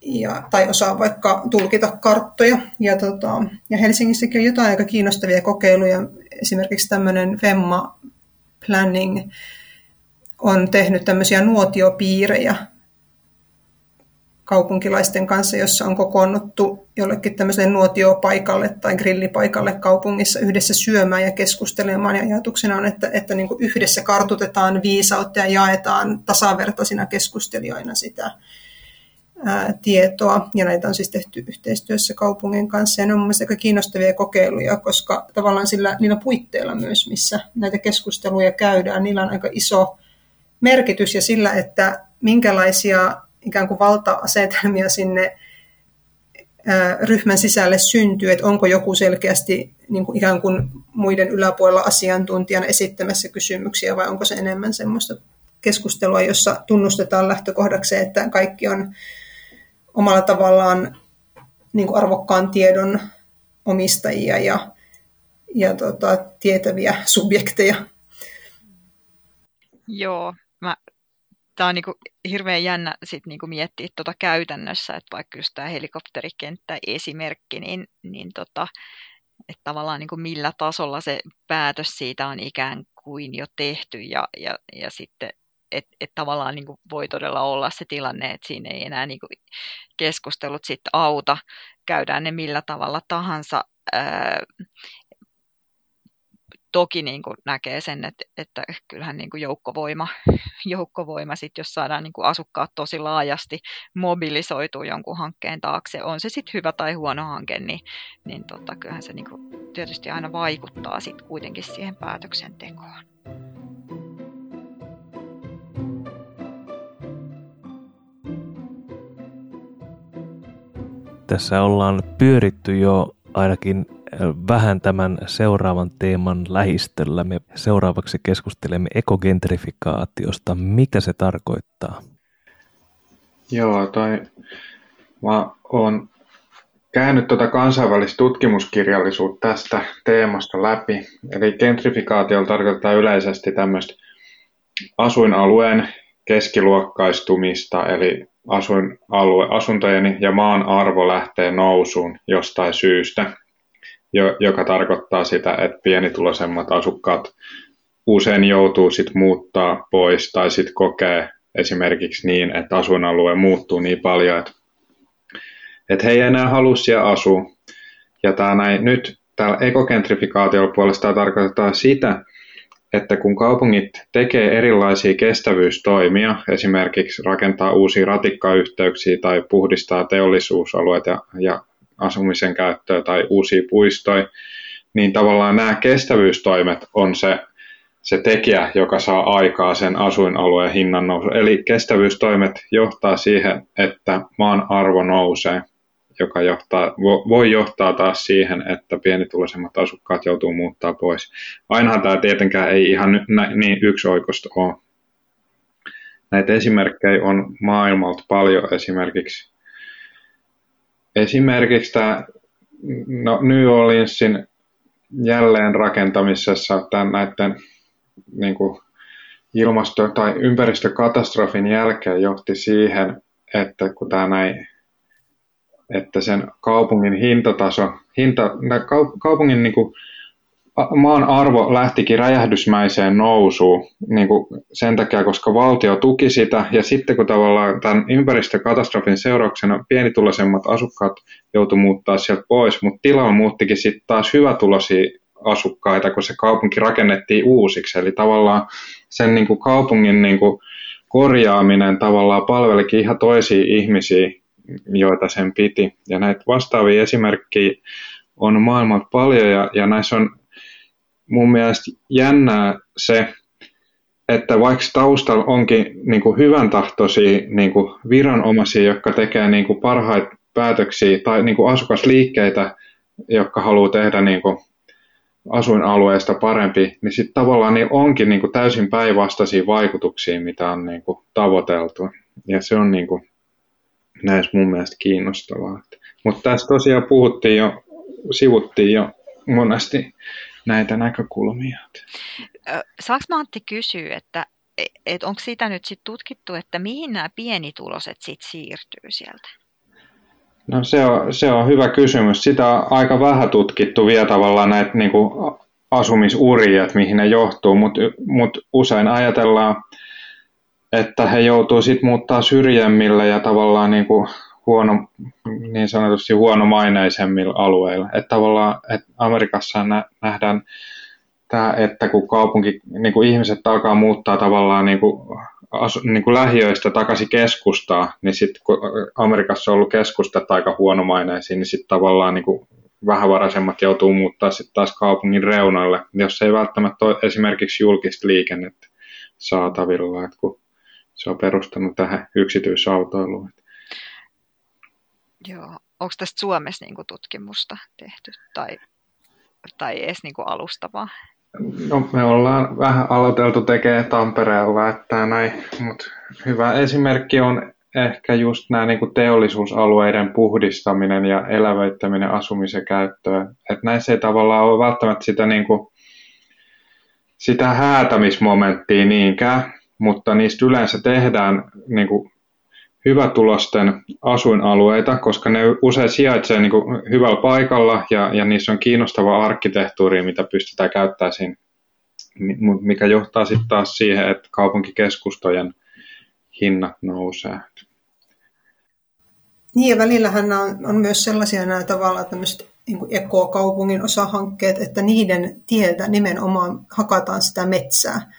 ja, tai osaa vaikka tulkita karttoja. Ja, tota, ja Helsingissäkin on jotain aika kiinnostavia kokeiluja. Esimerkiksi tämmöinen Femma Planning on tehnyt tämmöisiä nuotiopiirejä kaupunkilaisten kanssa, jossa on kokoonnuttu jollekin tämmöiselle nuotiopaikalle tai grillipaikalle kaupungissa yhdessä syömään ja keskustelemaan. Ja ajatuksena on, että, että niin kuin yhdessä kartutetaan viisautta ja jaetaan tasavertaisina keskustelijoina sitä ää, tietoa. Ja näitä on siis tehty yhteistyössä kaupungin kanssa. Ja ne on mun aika kiinnostavia kokeiluja, koska tavallaan sillä, niillä puitteilla myös, missä näitä keskusteluja käydään, niillä on aika iso merkitys ja sillä, että minkälaisia ikään kuin valta-asetelmia sinne ryhmän sisälle syntyy, että onko joku selkeästi niin kuin ikään kuin muiden yläpuolella asiantuntijana esittämässä kysymyksiä vai onko se enemmän semmoista keskustelua, jossa tunnustetaan lähtökohdaksi, että kaikki on omalla tavallaan niin kuin arvokkaan tiedon omistajia ja, ja tota, tietäviä subjekteja.
Joo, mä tämä on niin kuin hirveän jännä sit niin kuin miettiä tuota käytännössä, että vaikka just tämä helikopterikenttä esimerkki, niin, niin tota, että tavallaan niin kuin millä tasolla se päätös siitä on ikään kuin jo tehty ja, ja, ja sitten että et tavallaan niin kuin voi todella olla se tilanne, että siinä ei enää niin kuin keskustelut sitten auta, käydään ne millä tavalla tahansa. Ää, toki niin kuin näkee sen, että, että kyllähän niin kuin joukkovoima, [laughs] joukkovoima sit, jos saadaan niin kuin asukkaat tosi laajasti mobilisoituu jonkun hankkeen taakse, on se sitten hyvä tai huono hanke, niin, niin tota, kyllähän se niin kuin tietysti aina vaikuttaa sit kuitenkin siihen päätöksentekoon.
Tässä ollaan pyöritty jo ainakin vähän tämän seuraavan teeman lähistöllä. Me seuraavaksi keskustelemme ekogentrifikaatiosta. Mitä se tarkoittaa?
Joo, toi, mä oon käynyt tuota kansainvälistä tutkimuskirjallisuutta tästä teemasta läpi. Eli gentrifikaatio tarkoittaa yleisesti tämmöistä asuinalueen keskiluokkaistumista, eli asuinalue, asuntojen ja maan arvo lähtee nousuun jostain syystä joka tarkoittaa sitä, että pienituloisemmat asukkaat usein joutuu sit muuttaa pois tai sitten kokee esimerkiksi niin, että asuinalue muuttuu niin paljon, että, että he ei enää halua siellä asua. Ja tämä näin, nyt täällä ekogentrifikaatiolla puolestaan tarkoittaa sitä, että kun kaupungit tekee erilaisia kestävyystoimia, esimerkiksi rakentaa uusia ratikkayhteyksiä tai puhdistaa teollisuusalueita ja, ja asumisen käyttöä tai uusia puistoja, niin tavallaan nämä kestävyystoimet on se, se tekijä, joka saa aikaa sen asuinalueen hinnan nousu. Eli kestävyystoimet johtaa siihen, että maan arvo nousee, joka johtaa, voi johtaa taas siihen, että pienituloisemmat asukkaat joutuu muuttaa pois. Ainahan tämä tietenkään ei ihan niin yksioikoista ole. Näitä esimerkkejä on maailmalta paljon esimerkiksi Esimerkiksi tämä no, New Orleansin jälleenrakentamisessa tämän näiden niin kuin ilmasto- tai ympäristökatastrofin jälkeen johti siihen, että kun tämä näin, että sen kaupungin hintataso, hinta, kaupungin niin kuin maan arvo lähtikin räjähdysmäiseen nousuun niin kuin sen takia, koska valtio tuki sitä, ja sitten kun tavallaan tämän ympäristökatastrofin seurauksena pienituloisemmat asukkaat joutuivat muuttaa sieltä pois, mutta tilalla muuttikin sitten taas hyvätuloisia asukkaita, kun se kaupunki rakennettiin uusiksi, eli tavallaan sen niin kuin kaupungin niin kuin korjaaminen tavallaan palvelikin ihan toisia ihmisiä joita sen piti. Ja näitä vastaavia esimerkkejä on maailmalta paljon ja, ja näissä on mun mielestä jännää se, että vaikka taustalla onkin niin kuin hyvän tahtoisia niin kuin viranomaisia, jotka tekee niin kuin parhaita päätöksiä tai niin kuin asukasliikkeitä, jotka haluaa tehdä niin kuin asuinalueesta parempi, niin sitten tavallaan niin onkin niin kuin täysin päinvastaisia vaikutuksia, mitä on niin kuin tavoiteltu. Ja se on niin kuin näissä mun mielestä kiinnostavaa. Mutta tässä tosiaan puhuttiin jo, sivuttiin jo monesti näitä näkökulmia.
Saanko mä Antti kysyä, että et onko sitä nyt sit tutkittu, että mihin nämä pienituloset sit siirtyy sieltä?
No se on, se on hyvä kysymys. Sitä on aika vähän tutkittu vielä tavallaan näitä niin kuin asumisuria, että mihin ne johtuu, mutta mut usein ajatellaan, että he joutuu sitten muuttaa syrjemmille ja tavallaan niin kuin huono, niin sanotusti huonomaineisemmilla alueilla. Että tavallaan että Amerikassa nähdään tämä, että kun kaupunki, niin kuin ihmiset alkaa muuttaa tavallaan niin kuin, asu, niin kuin lähiöistä takaisin keskustaa, niin sitten kun Amerikassa on ollut keskustat aika huonomaineisia, niin sitten tavallaan niin kuin vähävaraisemmat joutuu muuttaa sitten taas kaupungin reunalle, jos ei välttämättä ole esimerkiksi julkista liikennettä saatavilla, että kun se on perustanut tähän yksityisautoiluun.
Joo. Onko tästä Suomessa niin kuin tutkimusta tehty tai, tai edes niin kuin alustavaa?
No, me ollaan vähän aloiteltu tekemään Tampereella, että näin, mutta hyvä esimerkki on ehkä just nämä niin teollisuusalueiden puhdistaminen ja elävöittäminen asumisen käyttöön. Että näissä ei tavallaan ole välttämättä sitä, niin kuin, sitä häätämismomenttia niinkään, mutta niistä yleensä tehdään niin kuin hyvätulosten asuinalueita, koska ne usein sijaitsee niin kuin hyvällä paikalla ja, ja niissä on kiinnostava arkkitehtuuri, mitä pystytään käyttämään siinä, mikä johtaa sitten taas siihen, että kaupunkikeskustojen hinnat nousee.
Niin ja välillähän on, on myös sellaisia nämä tavallaan tämmöiset niin ekokaupungin osahankkeet, että niiden tieltä nimenomaan hakataan sitä metsää.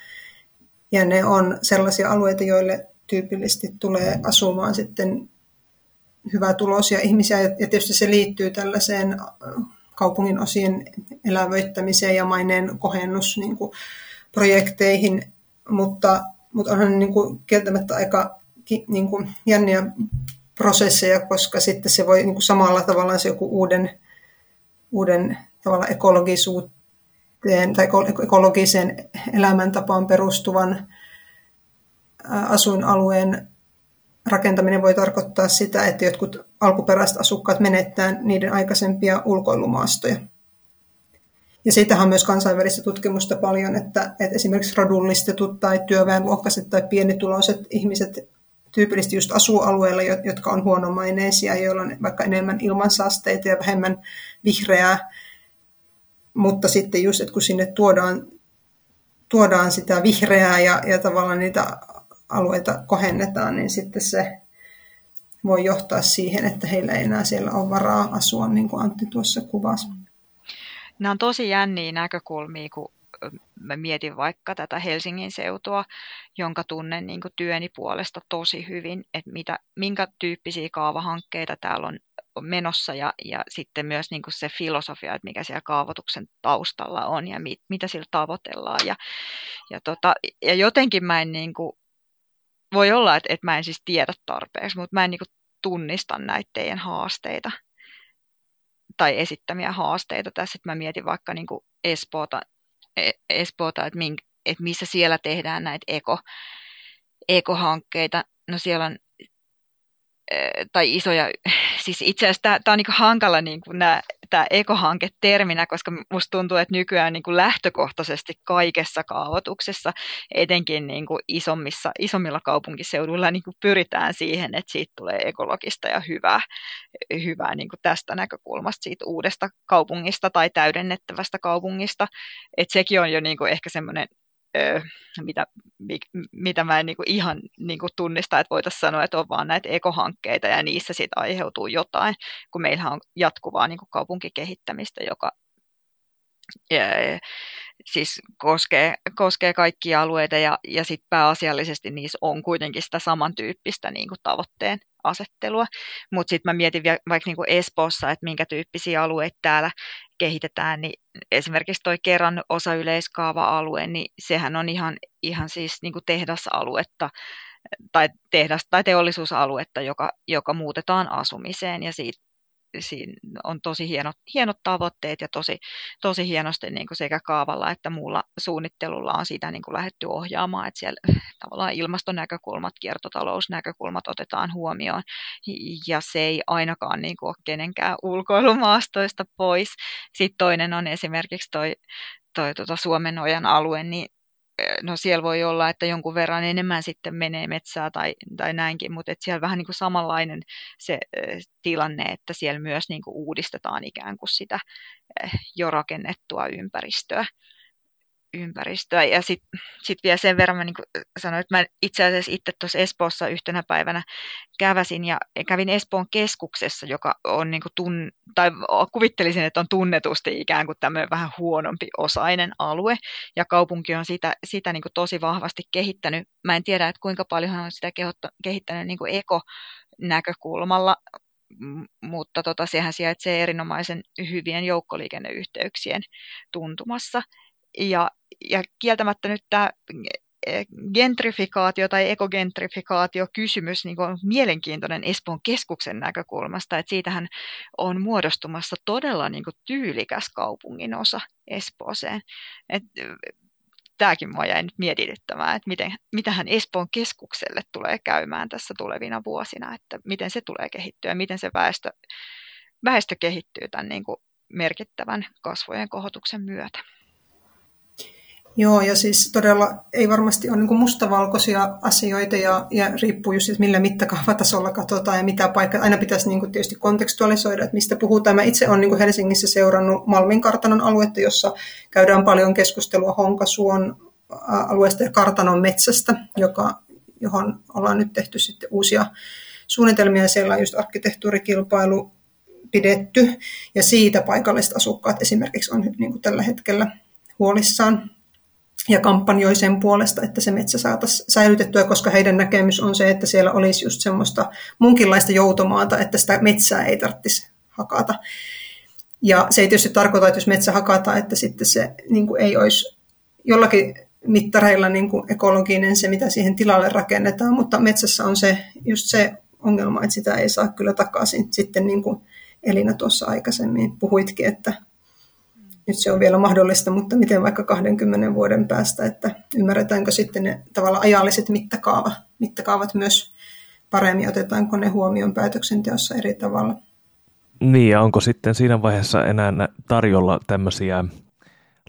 Ja ne on sellaisia alueita, joille tyypillisesti tulee asumaan sitten hyvää tulosia ihmisiä. Ja tietysti se liittyy tällaiseen kaupungin osien elävöittämiseen ja maineen kohennus niin kuin, projekteihin, mutta, mutta onhan niin kuin, kieltämättä aika niin kuin, jänniä prosesseja, koska sitten se voi niin kuin, samalla tavalla se joku uuden, uuden tavalla ekologisuuteen tai ekologiseen elämäntapaan perustuvan asuinalueen rakentaminen voi tarkoittaa sitä, että jotkut alkuperäiset asukkaat menettää niiden aikaisempia ulkoilumaastoja. Ja siitähän on myös kansainvälistä tutkimusta paljon, että, että esimerkiksi rodullistetut tai työväenluokkaiset tai pienituloiset ihmiset tyypillisesti just asuu alueilla, jotka on huonomaineisia, joilla on vaikka enemmän ilmansaasteita ja vähemmän vihreää. Mutta sitten just, että kun sinne tuodaan, tuodaan sitä vihreää ja, ja tavallaan niitä alueita kohennetaan, niin sitten se voi johtaa siihen, että heillä ei enää siellä ole varaa asua, niin kuin Antti tuossa kuvasi.
Nämä on tosi jänniä näkökulmia, kun mä mietin vaikka tätä Helsingin seutua, jonka tunnen niin kuin työni puolesta tosi hyvin, että mitä, minkä tyyppisiä kaavahankkeita täällä on menossa ja, ja sitten myös niin kuin se filosofia, että mikä siellä kaavoituksen taustalla on ja mit, mitä sillä tavoitellaan. Ja, ja, tota, ja jotenkin mä en niin kuin voi olla, että, että mä en siis tiedä tarpeeksi, mutta mä en niin kuin tunnista näitä teidän haasteita tai esittämiä haasteita tässä, että mä mietin vaikka niin kuin Espoota, e, Espoota että, mink, että missä siellä tehdään näitä eko, ekohankkeita. No siellä on tai isoja, [laughs] siis itse asiassa tämä, tämä on niin hankala niin kuin nämä tämä ekohanke terminä, koska musta tuntuu, että nykyään niin kuin lähtökohtaisesti kaikessa kaavoituksessa, etenkin niin kuin isommissa, isommilla kaupunkiseuduilla niin kuin pyritään siihen, että siitä tulee ekologista ja hyvää, hyvää niin kuin tästä näkökulmasta siitä uudesta kaupungista tai täydennettävästä kaupungista. Että sekin on jo niin kuin ehkä semmoinen mitä, mitä mä en niin kuin ihan niin kuin tunnista, että voitaisiin sanoa, että on vaan näitä ekohankkeita ja niissä siitä aiheutuu jotain, kun meillähän on jatkuvaa niin kuin kaupunkikehittämistä, joka ja, siis koskee, koskee kaikkia alueita ja, ja sit pääasiallisesti niissä on kuitenkin sitä samantyyppistä niin kuin tavoitteen asettelua. Mutta sitten mä mietin vaikka niin kuin Espoossa, että minkä tyyppisiä alueita täällä kehitetään, niin esimerkiksi toi kerran osa yleiskaava-alue, niin sehän on ihan, ihan siis niin kuin tehdasaluetta tai tehdas- tai teollisuusaluetta, joka, joka muutetaan asumiseen ja siitä, siinä on tosi hienot, hienot tavoitteet ja tosi, tosi hienosti niin kuin sekä kaavalla että muulla suunnittelulla on sitä niin kuin lähdetty ohjaamaan, että siellä [laughs] tavallaan ilmastonäkökulmat, kiertotalousnäkökulmat otetaan huomioon ja se ei ainakaan niin kuin ole kenenkään [laughs] ulkoilumaastoista pois. Sitten toinen on esimerkiksi toi, toi tuota Suomen ojan alue, niin no siellä voi olla, että jonkun verran enemmän sitten menee metsää tai, tai näinkin, mutta että siellä vähän niin kuin samanlainen se tilanne, että siellä myös niin kuin uudistetaan ikään kuin sitä jo rakennettua ympäristöä ympäristöä. Ja sitten sit vielä sen verran mä niin sanoin, että mä itse asiassa itse tuossa Espoossa yhtenä päivänä käväsin ja kävin Espoon keskuksessa, joka on niin tun, tai kuvittelisin, että on tunnetusti ikään kuin tämmöinen vähän huonompi osainen alue, ja kaupunki on sitä, sitä niin tosi vahvasti kehittänyt. Mä en tiedä, että kuinka paljon hän on sitä kehittänyt niin eko-näkökulmalla, mutta tota, sehän sijaitsee erinomaisen hyvien joukkoliikenneyhteyksien tuntumassa. Ja, ja kieltämättä nyt tämä e, gentrifikaatio tai ekogentrifikaatio kysymys niin on mielenkiintoinen Espoon keskuksen näkökulmasta, että siitähän on muodostumassa todella niin kuin tyylikäs kaupungin osa Espooseen. Et, tämäkin mua jäi nyt mietityttämään, että miten, mitähän Espoon keskukselle tulee käymään tässä tulevina vuosina, että miten se tulee kehittyä, miten se väestö, väestö kehittyy tämän niin kuin merkittävän kasvojen kohotuksen myötä.
Joo, ja siis todella ei varmasti ole niin mustavalkoisia asioita ja, ja riippuu just, että millä mittakaavatasolla katsotaan ja mitä paikkaa. Aina pitäisi niin kuin tietysti kontekstualisoida, että mistä puhutaan. Mä itse olen niin kuin Helsingissä seurannut Malmin kartanon aluetta, jossa käydään paljon keskustelua Honkasuon alueesta ja kartanon metsästä, joka, johon ollaan nyt tehty sitten uusia suunnitelmia. Siellä on just arkkitehtuurikilpailu pidetty ja siitä paikalliset asukkaat esimerkiksi on niin kuin tällä hetkellä huolissaan ja kampanjoi sen puolesta, että se metsä saataisiin säilytettyä, koska heidän näkemys on se, että siellä olisi just semmoista munkinlaista joutomaata, että sitä metsää ei tarvitsisi hakata. Ja se ei tietysti tarkoita, että jos metsä hakataan, että sitten se niin kuin ei olisi jollakin mittareilla niin kuin ekologinen se, mitä siihen tilalle rakennetaan, mutta metsässä on se, just se ongelma, että sitä ei saa kyllä takaisin. Sitten niin kuin Elina tuossa aikaisemmin puhuitkin, että nyt se on vielä mahdollista, mutta miten vaikka 20 vuoden päästä, että ymmärretäänkö sitten ne tavallaan ajalliset mittakaava, mittakaavat myös paremmin, otetaanko ne huomioon päätöksenteossa eri tavalla.
Niin, ja onko sitten siinä vaiheessa enää tarjolla tämmöisiä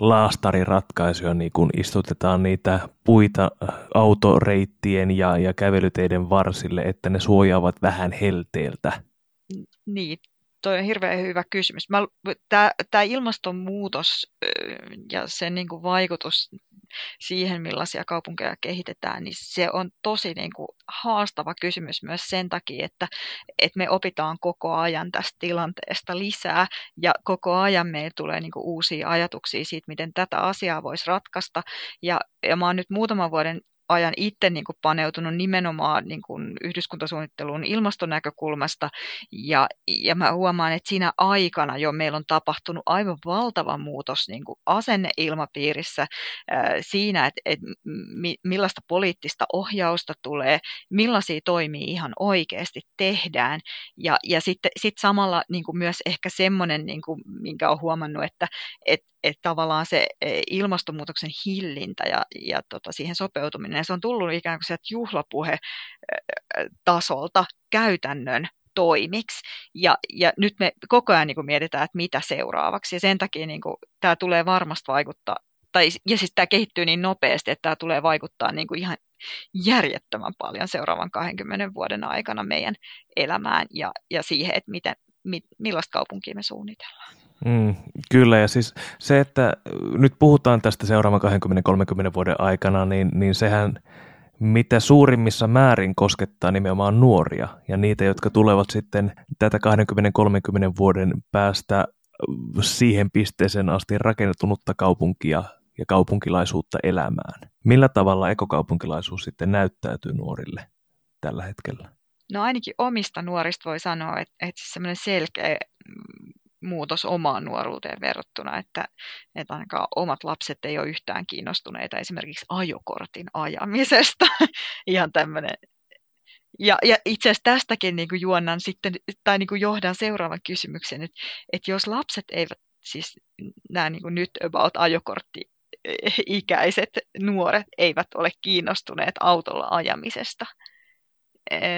laastariratkaisuja, niin kun istutetaan niitä puita autoreittien ja, ja kävelyteiden varsille, että ne suojaavat vähän helteeltä?
Niin, toi on hirveän hyvä kysymys. Tämä ilmastonmuutos ja sen niin kuin vaikutus siihen, millaisia kaupunkeja kehitetään, niin se on tosi niin kuin haastava kysymys myös sen takia, että, että me opitaan koko ajan tästä tilanteesta lisää ja koko ajan meille tulee niin kuin uusia ajatuksia siitä, miten tätä asiaa voisi ratkaista. Ja, ja mä oon nyt muutaman vuoden ajan itse niin kuin paneutunut nimenomaan niin kuin yhdyskuntasuunnitteluun ilmastonäkökulmasta. Ja, ja mä huomaan, että siinä aikana jo meillä on tapahtunut aivan valtava muutos niin kuin asenneilmapiirissä äh, siinä, että, että mi, millaista poliittista ohjausta tulee, millaisia toimia ihan oikeasti tehdään. Ja, ja sitten sit samalla niin kuin myös ehkä semmoinen, niin kuin, minkä olen huomannut, että, että että tavallaan se e, ilmastonmuutoksen hillintä ja, ja tota, siihen sopeutuminen, se on tullut ikään kuin sieltä juhlapuhe-tasolta käytännön toimiksi. Ja, ja nyt me koko ajan niin kuin mietitään, että mitä seuraavaksi. Ja sen takia niin kuin, tämä tulee varmasti vaikuttaa, tai, ja siis tämä kehittyy niin nopeasti, että tämä tulee vaikuttaa niin kuin ihan järjettömän paljon seuraavan 20 vuoden aikana meidän elämään ja, ja siihen, että miten, mi, millaista kaupunkia me suunnitellaan.
Mm, kyllä, ja siis se, että nyt puhutaan tästä seuraavan 20-30 vuoden aikana, niin, niin sehän mitä suurimmissa määrin koskettaa nimenomaan nuoria ja niitä, jotka tulevat sitten tätä 20-30 vuoden päästä siihen pisteeseen asti rakennetunutta kaupunkia ja kaupunkilaisuutta elämään. Millä tavalla ekokaupunkilaisuus sitten näyttäytyy nuorille tällä hetkellä?
No ainakin omista nuorista voi sanoa, että, että semmoinen selkeä muutos omaan nuoruuteen verrattuna, että, että ainakaan omat lapset ei ole yhtään kiinnostuneita esimerkiksi ajokortin ajamisesta. [laughs] Ihan tämmöinen. Ja, ja itse asiassa tästäkin niin kuin juonnan sitten, tai niin kuin johdan seuraavan kysymyksen, että, että jos lapset eivät, siis nämä niin kuin nyt about ajokortti ikäiset nuoret eivät ole kiinnostuneet autolla ajamisesta,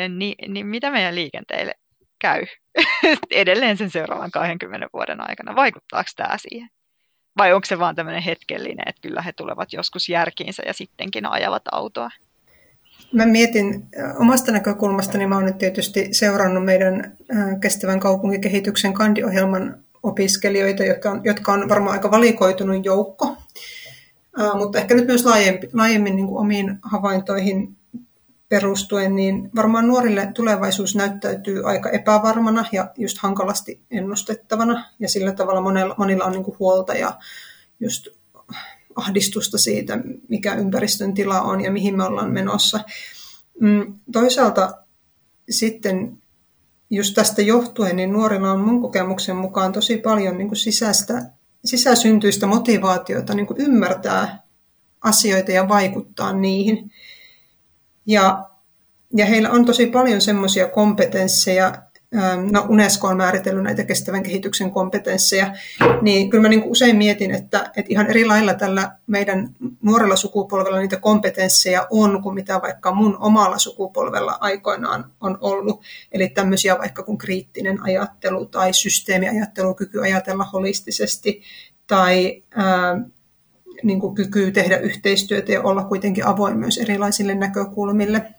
niin, niin mitä meidän liikenteelle käy [laughs] edelleen sen seuraavan 20 vuoden aikana? Vaikuttaako tämä siihen? Vai onko se vaan tämmöinen hetkellinen, että kyllä he tulevat joskus järkiinsä ja sittenkin ajavat autoa?
Mä mietin omasta näkökulmastani, mä olen nyt tietysti seurannut meidän kestävän kaupunkikehityksen kandiohjelman opiskelijoita, jotka on, jotka on varmaan aika valikoitunut joukko, mutta ehkä nyt myös laajempi, laajemmin niin kuin omiin havaintoihin perustuen, niin varmaan nuorille tulevaisuus näyttäytyy aika epävarmana ja just hankalasti ennustettavana. Ja sillä tavalla monilla, monilla on niin huolta ja just ahdistusta siitä, mikä ympäristön tila on ja mihin me ollaan menossa. Mm, toisaalta sitten just tästä johtuen, niin nuorilla on mun kokemuksen mukaan tosi paljon niin kuin sisäistä, sisäsyntyistä motivaatiota niin kuin ymmärtää asioita ja vaikuttaa niihin. Ja, ja heillä on tosi paljon semmoisia kompetensseja, ähm, no Unesco on määritellyt näitä kestävän kehityksen kompetensseja, niin kyllä mä niin usein mietin, että, että ihan eri lailla tällä meidän nuorella sukupolvella niitä kompetensseja on kuin mitä vaikka mun omalla sukupolvella aikoinaan on ollut. Eli tämmöisiä vaikka kuin kriittinen ajattelu tai systeemiajattelu, kyky ajatella holistisesti tai ää, niin kuin kyky tehdä yhteistyötä ja olla kuitenkin avoin myös erilaisille näkökulmille.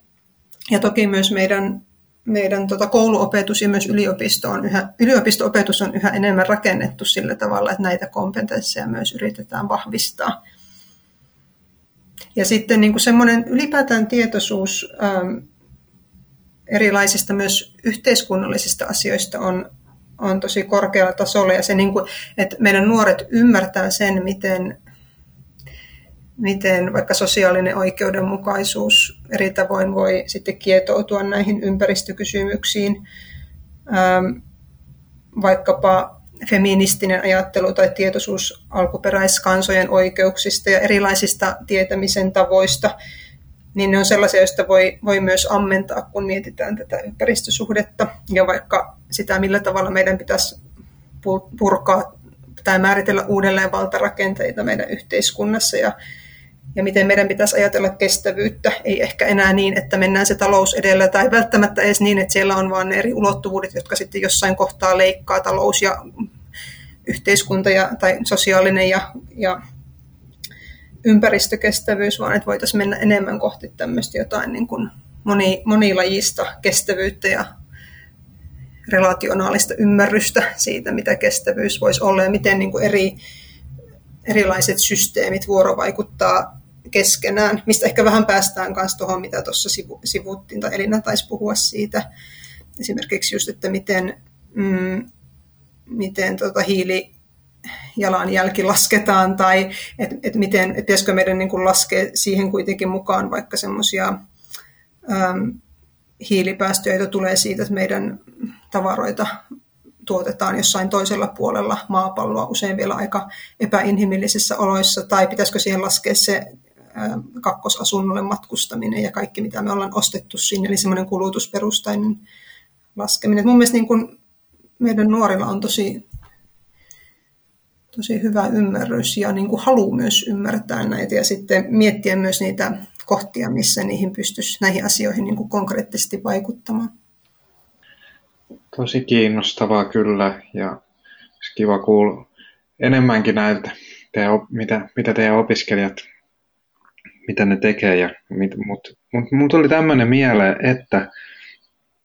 Ja toki myös meidän, meidän tota kouluopetus ja myös yliopisto on yhä, yliopisto-opetus on yhä enemmän rakennettu sillä tavalla, että näitä kompetensseja myös yritetään vahvistaa. Ja sitten niin kuin semmoinen ylipäätään tietoisuus ähm, erilaisista myös yhteiskunnallisista asioista on, on tosi korkealla tasolla ja se, niin kuin, että meidän nuoret ymmärtää sen, miten miten vaikka sosiaalinen oikeudenmukaisuus eri tavoin voi sitten kietoutua näihin ympäristökysymyksiin. Ähm, vaikkapa feministinen ajattelu tai tietoisuus alkuperäiskansojen oikeuksista ja erilaisista tietämisen tavoista, niin ne on sellaisia, joista voi, voi myös ammentaa, kun mietitään tätä ympäristösuhdetta ja vaikka sitä, millä tavalla meidän pitäisi purkaa tai määritellä uudelleen valtarakenteita meidän yhteiskunnassa ja ja miten meidän pitäisi ajatella kestävyyttä. Ei ehkä enää niin, että mennään se talous edellä tai välttämättä edes niin, että siellä on vain eri ulottuvuudet, jotka sitten jossain kohtaa leikkaa talous ja yhteiskunta ja, tai sosiaalinen ja, ja ympäristökestävyys, vaan että voitaisiin mennä enemmän kohti tämmöistä jotain niin kuin moni, monilajista kestävyyttä ja relationaalista ymmärrystä siitä, mitä kestävyys voisi olla ja miten niin kuin eri, erilaiset systeemit vuorovaikuttaa keskenään, mistä ehkä vähän päästään myös tuohon, mitä tuossa sivu, sivuttiin, tai Elina taisi puhua siitä. Esimerkiksi just, että miten, mm, miten tota hiili jalanjälki lasketaan, tai että et miten, et pitäisikö meidän niin kuin laskea siihen kuitenkin mukaan vaikka semmoisia hiilipäästöjä, joita tulee siitä, että meidän tavaroita tuotetaan jossain toisella puolella maapalloa, usein vielä aika epäinhimillisissä oloissa, tai pitäisikö siihen laskea se kakkosasunnolle matkustaminen ja kaikki, mitä me ollaan ostettu sinne, eli semmoinen kulutusperustainen laskeminen. Mun mielestä niin kun meidän nuorilla on tosi, tosi hyvä ymmärrys ja niin kuin halu myös ymmärtää näitä ja sitten miettiä myös niitä kohtia, missä niihin pystyisi näihin asioihin niin kuin konkreettisesti vaikuttamaan.
Tosi kiinnostavaa kyllä ja kiva kuulla enemmänkin näiltä, mitä, mitä teidän opiskelijat mitä ne tekee. Ja, mutta mut, mut tuli tämmöinen mieleen, että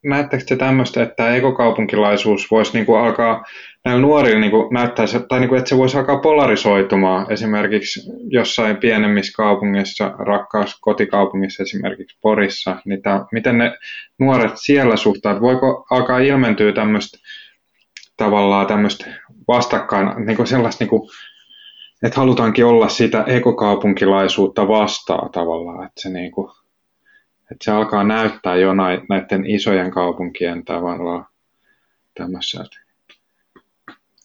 näettekö te tämmöistä, että ekokaupunkilaisuus voisi niinku alkaa näillä nuorilla niinku näyttää, tai niinku, että se voisi alkaa polarisoitumaan esimerkiksi jossain pienemmissä kaupungeissa, rakkaassa kotikaupungissa esimerkiksi Porissa, niin tää, miten ne nuoret siellä suhtautuvat, voiko alkaa ilmentyä tämmöistä tavallaan tämmöistä vastakkain, niinku sellaista niinku, että halutaankin olla sitä ekokaupunkilaisuutta vastaan tavallaan, että se niinku, että se alkaa näyttää jo näiden isojen kaupunkien tavallaan tämmöiseltä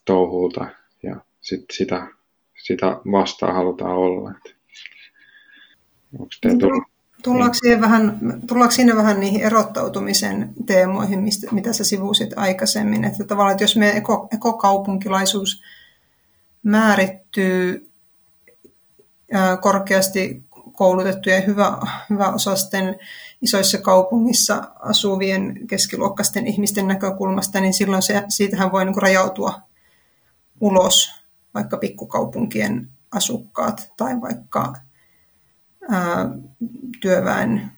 touhulta ja sit sitä, sitä vastaan halutaan olla.
Onko tullut? Tullaanko, siihen vähän, tullaanko siinä vähän niihin erottautumisen teemoihin, mistä, mitä sä sivusit aikaisemmin? Että tavallaan, että jos meidän eko, ekokaupunkilaisuus määrittyy korkeasti koulutettujen ja hyvä, hyväosasten isoissa kaupungissa asuvien keskiluokkaisten ihmisten näkökulmasta, niin silloin se, siitähän voi niin rajautua ulos vaikka pikkukaupunkien asukkaat tai vaikka ää, työväen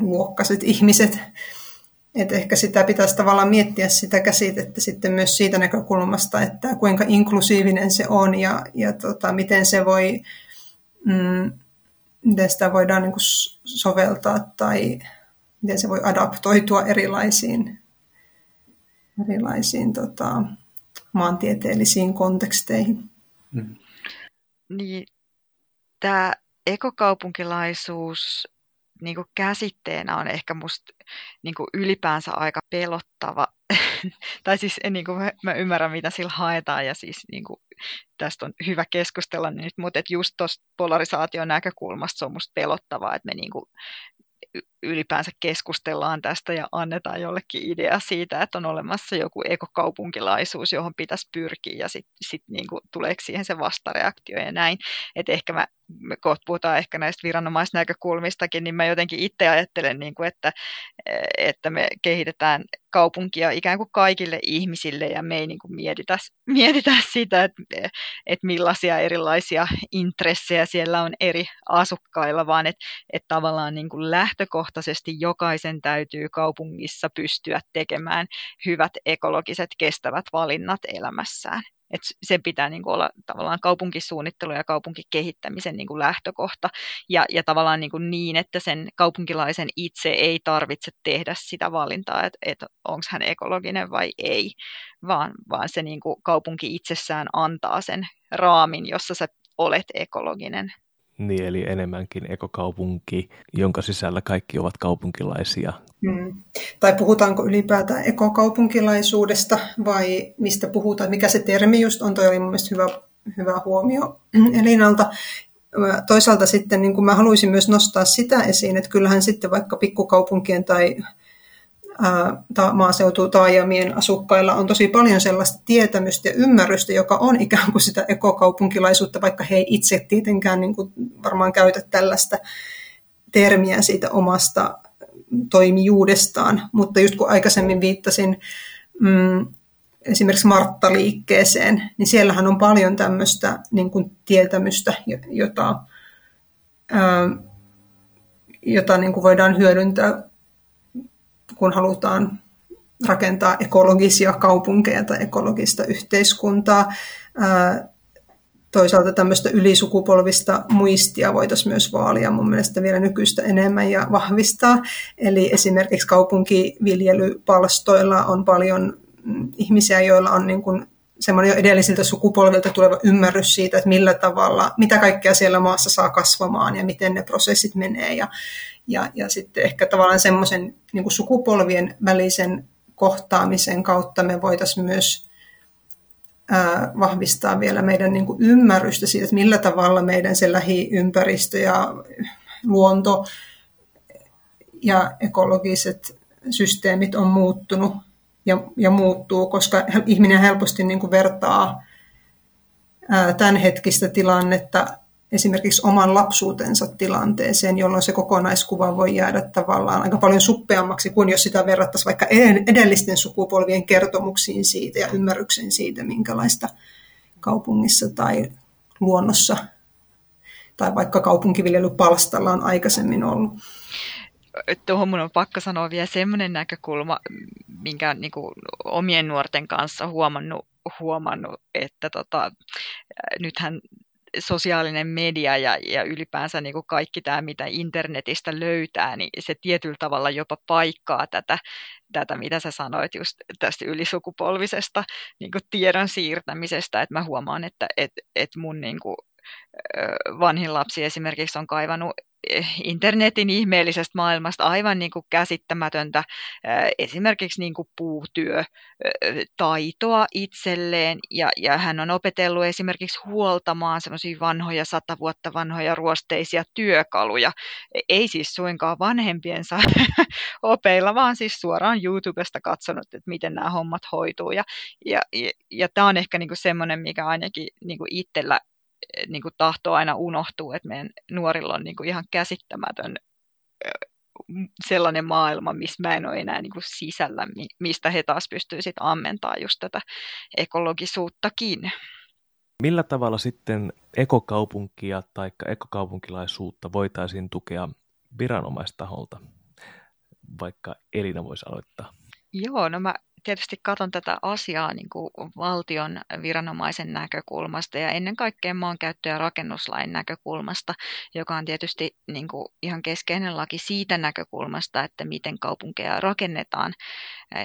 luokkaiset ihmiset. Et ehkä sitä pitäisi tavallaan miettiä sitä käsitettä sitten myös siitä näkökulmasta, että kuinka inklusiivinen se on ja, ja tota, miten se voi mm, miten sitä voidaan niin soveltaa tai miten se voi adaptoitua erilaisiin, erilaisiin tota, maantieteellisiin konteksteihin. Mm.
Niin, tämä ekokaupunkilaisuus niin käsitteenä on ehkä musta niin kuin ylipäänsä aika pelottava. [laughs] tai siis niin kuin mä ymmärrän, mitä sillä haetaan ja siis niin kuin, tästä on hyvä keskustella nyt, mutta just tuosta polarisaation näkökulmasta se on musta pelottavaa, että me niin kuin ylipäänsä keskustellaan tästä ja annetaan jollekin idea siitä, että on olemassa joku ekokaupunkilaisuus, johon pitäisi pyrkiä ja sitten sit niinku tuleeko siihen se vastareaktio ja näin. Että ehkä mä, me kohta puhutaan ehkä näistä viranomaisnäkökulmistakin, niin mä jotenkin itse ajattelen, kuin, että, että me kehitetään kaupunkia ikään kuin kaikille ihmisille ja me ei kuin mietitä, mietitä sitä, että, että millaisia erilaisia intressejä siellä on eri asukkailla, vaan että, että tavallaan kuin lähtökohtaisesti jokaisen täytyy kaupungissa pystyä tekemään hyvät ekologiset kestävät valinnat elämässään. Et sen pitää niin olla tavallaan kaupunkisuunnittelu ja kaupunkikehittämisen niin kuin lähtökohta. Ja, ja tavallaan niin, niin, että sen kaupunkilaisen itse ei tarvitse tehdä sitä valintaa, että, että onko hän ekologinen vai ei, vaan, vaan se niin kuin kaupunki itsessään antaa sen raamin, jossa sä olet ekologinen.
Niin, eli enemmänkin ekokaupunki, jonka sisällä kaikki ovat kaupunkilaisia. Hmm.
Tai puhutaanko ylipäätään ekokaupunkilaisuudesta vai mistä puhutaan, mikä se termi just on, toi oli mun hyvä, hyvä huomio Elinalta. Toisaalta sitten niin kuin mä haluaisin myös nostaa sitä esiin, että kyllähän sitten vaikka pikkukaupunkien tai maaseututaajamien asukkailla on tosi paljon sellaista tietämystä ja ymmärrystä, joka on ikään kuin sitä ekokaupunkilaisuutta, vaikka he ei itse tietenkään niin kuin varmaan käytä tällaista termiä siitä omasta toimijuudestaan. Mutta just kun aikaisemmin viittasin mm, esimerkiksi Martta-liikkeeseen, niin siellähän on paljon tämmöistä niin kuin tietämystä, jota, jota niin kuin voidaan hyödyntää kun halutaan rakentaa ekologisia kaupunkeja tai ekologista yhteiskuntaa. Toisaalta tämmöistä ylisukupolvista muistia voitaisiin myös vaalia mun mielestä vielä nykyistä enemmän ja vahvistaa. Eli esimerkiksi kaupunkiviljelypalstoilla on paljon mm, ihmisiä, joilla on niin kuin semmoinen jo edellisiltä sukupolvilta tuleva ymmärrys siitä, että millä tavalla, mitä kaikkea siellä maassa saa kasvamaan ja miten ne prosessit menee. Ja, ja, ja sitten ehkä tavallaan semmoisen niin sukupolvien välisen kohtaamisen kautta me voitaisiin myös ää, vahvistaa vielä meidän niin kuin ymmärrystä siitä, että millä tavalla meidän se lähiympäristö ja luonto ja ekologiset systeemit on muuttunut ja, ja muuttuu, koska ihminen helposti niin kuin vertaa tämänhetkistä tilannetta esimerkiksi oman lapsuutensa tilanteeseen, jolloin se kokonaiskuva voi jäädä tavallaan aika paljon suppeammaksi kuin jos sitä verrattaisiin vaikka edellisten sukupolvien kertomuksiin siitä ja ymmärryksen siitä, minkälaista kaupungissa tai luonnossa tai vaikka kaupunkiviljelypalstalla on aikaisemmin ollut.
Tuohon minun on pakko sanoa vielä sellainen näkökulma, minkä niin kuin, omien nuorten kanssa huomannut, huomannut että tota, nythän sosiaalinen media ja, ja ylipäänsä niin kuin kaikki tämä, mitä internetistä löytää, niin se tietyllä tavalla jopa paikkaa tätä, tätä mitä sä sanoit just tästä ylisukupolvisesta niin kuin tiedon siirtämisestä, että mä huomaan, että et, et mun niin kuin, vanhin lapsi esimerkiksi on kaivannut internetin ihmeellisestä maailmasta aivan niin kuin käsittämätöntä esimerkiksi niin kuin puutyötaitoa itselleen ja, ja hän on opetellut esimerkiksi huoltamaan semmoisia vanhoja, sata vuotta vanhoja ruosteisia työkaluja. E, ei siis suinkaan vanhempiensa [laughs] opeilla, vaan siis suoraan YouTubesta katsonut, että miten nämä hommat hoituu. Ja, ja, ja, ja tämä on ehkä niin kuin semmoinen, mikä ainakin niin kuin itsellä niin kuin tahto aina unohtuu, että meidän nuorilla on niin kuin ihan käsittämätön sellainen maailma, missä mä en ole enää niin kuin sisällä, mistä he taas pystyisivät ammentaa just tätä ekologisuuttakin.
Millä tavalla sitten ekokaupunkia tai ekokaupunkilaisuutta voitaisiin tukea viranomaistaholta, vaikka Elina voisi aloittaa?
Joo, no mä tietysti katson tätä asiaa niin kuin valtion viranomaisen näkökulmasta ja ennen kaikkea maankäyttö- ja rakennuslain näkökulmasta, joka on tietysti niin kuin ihan keskeinen laki siitä näkökulmasta, että miten kaupunkeja rakennetaan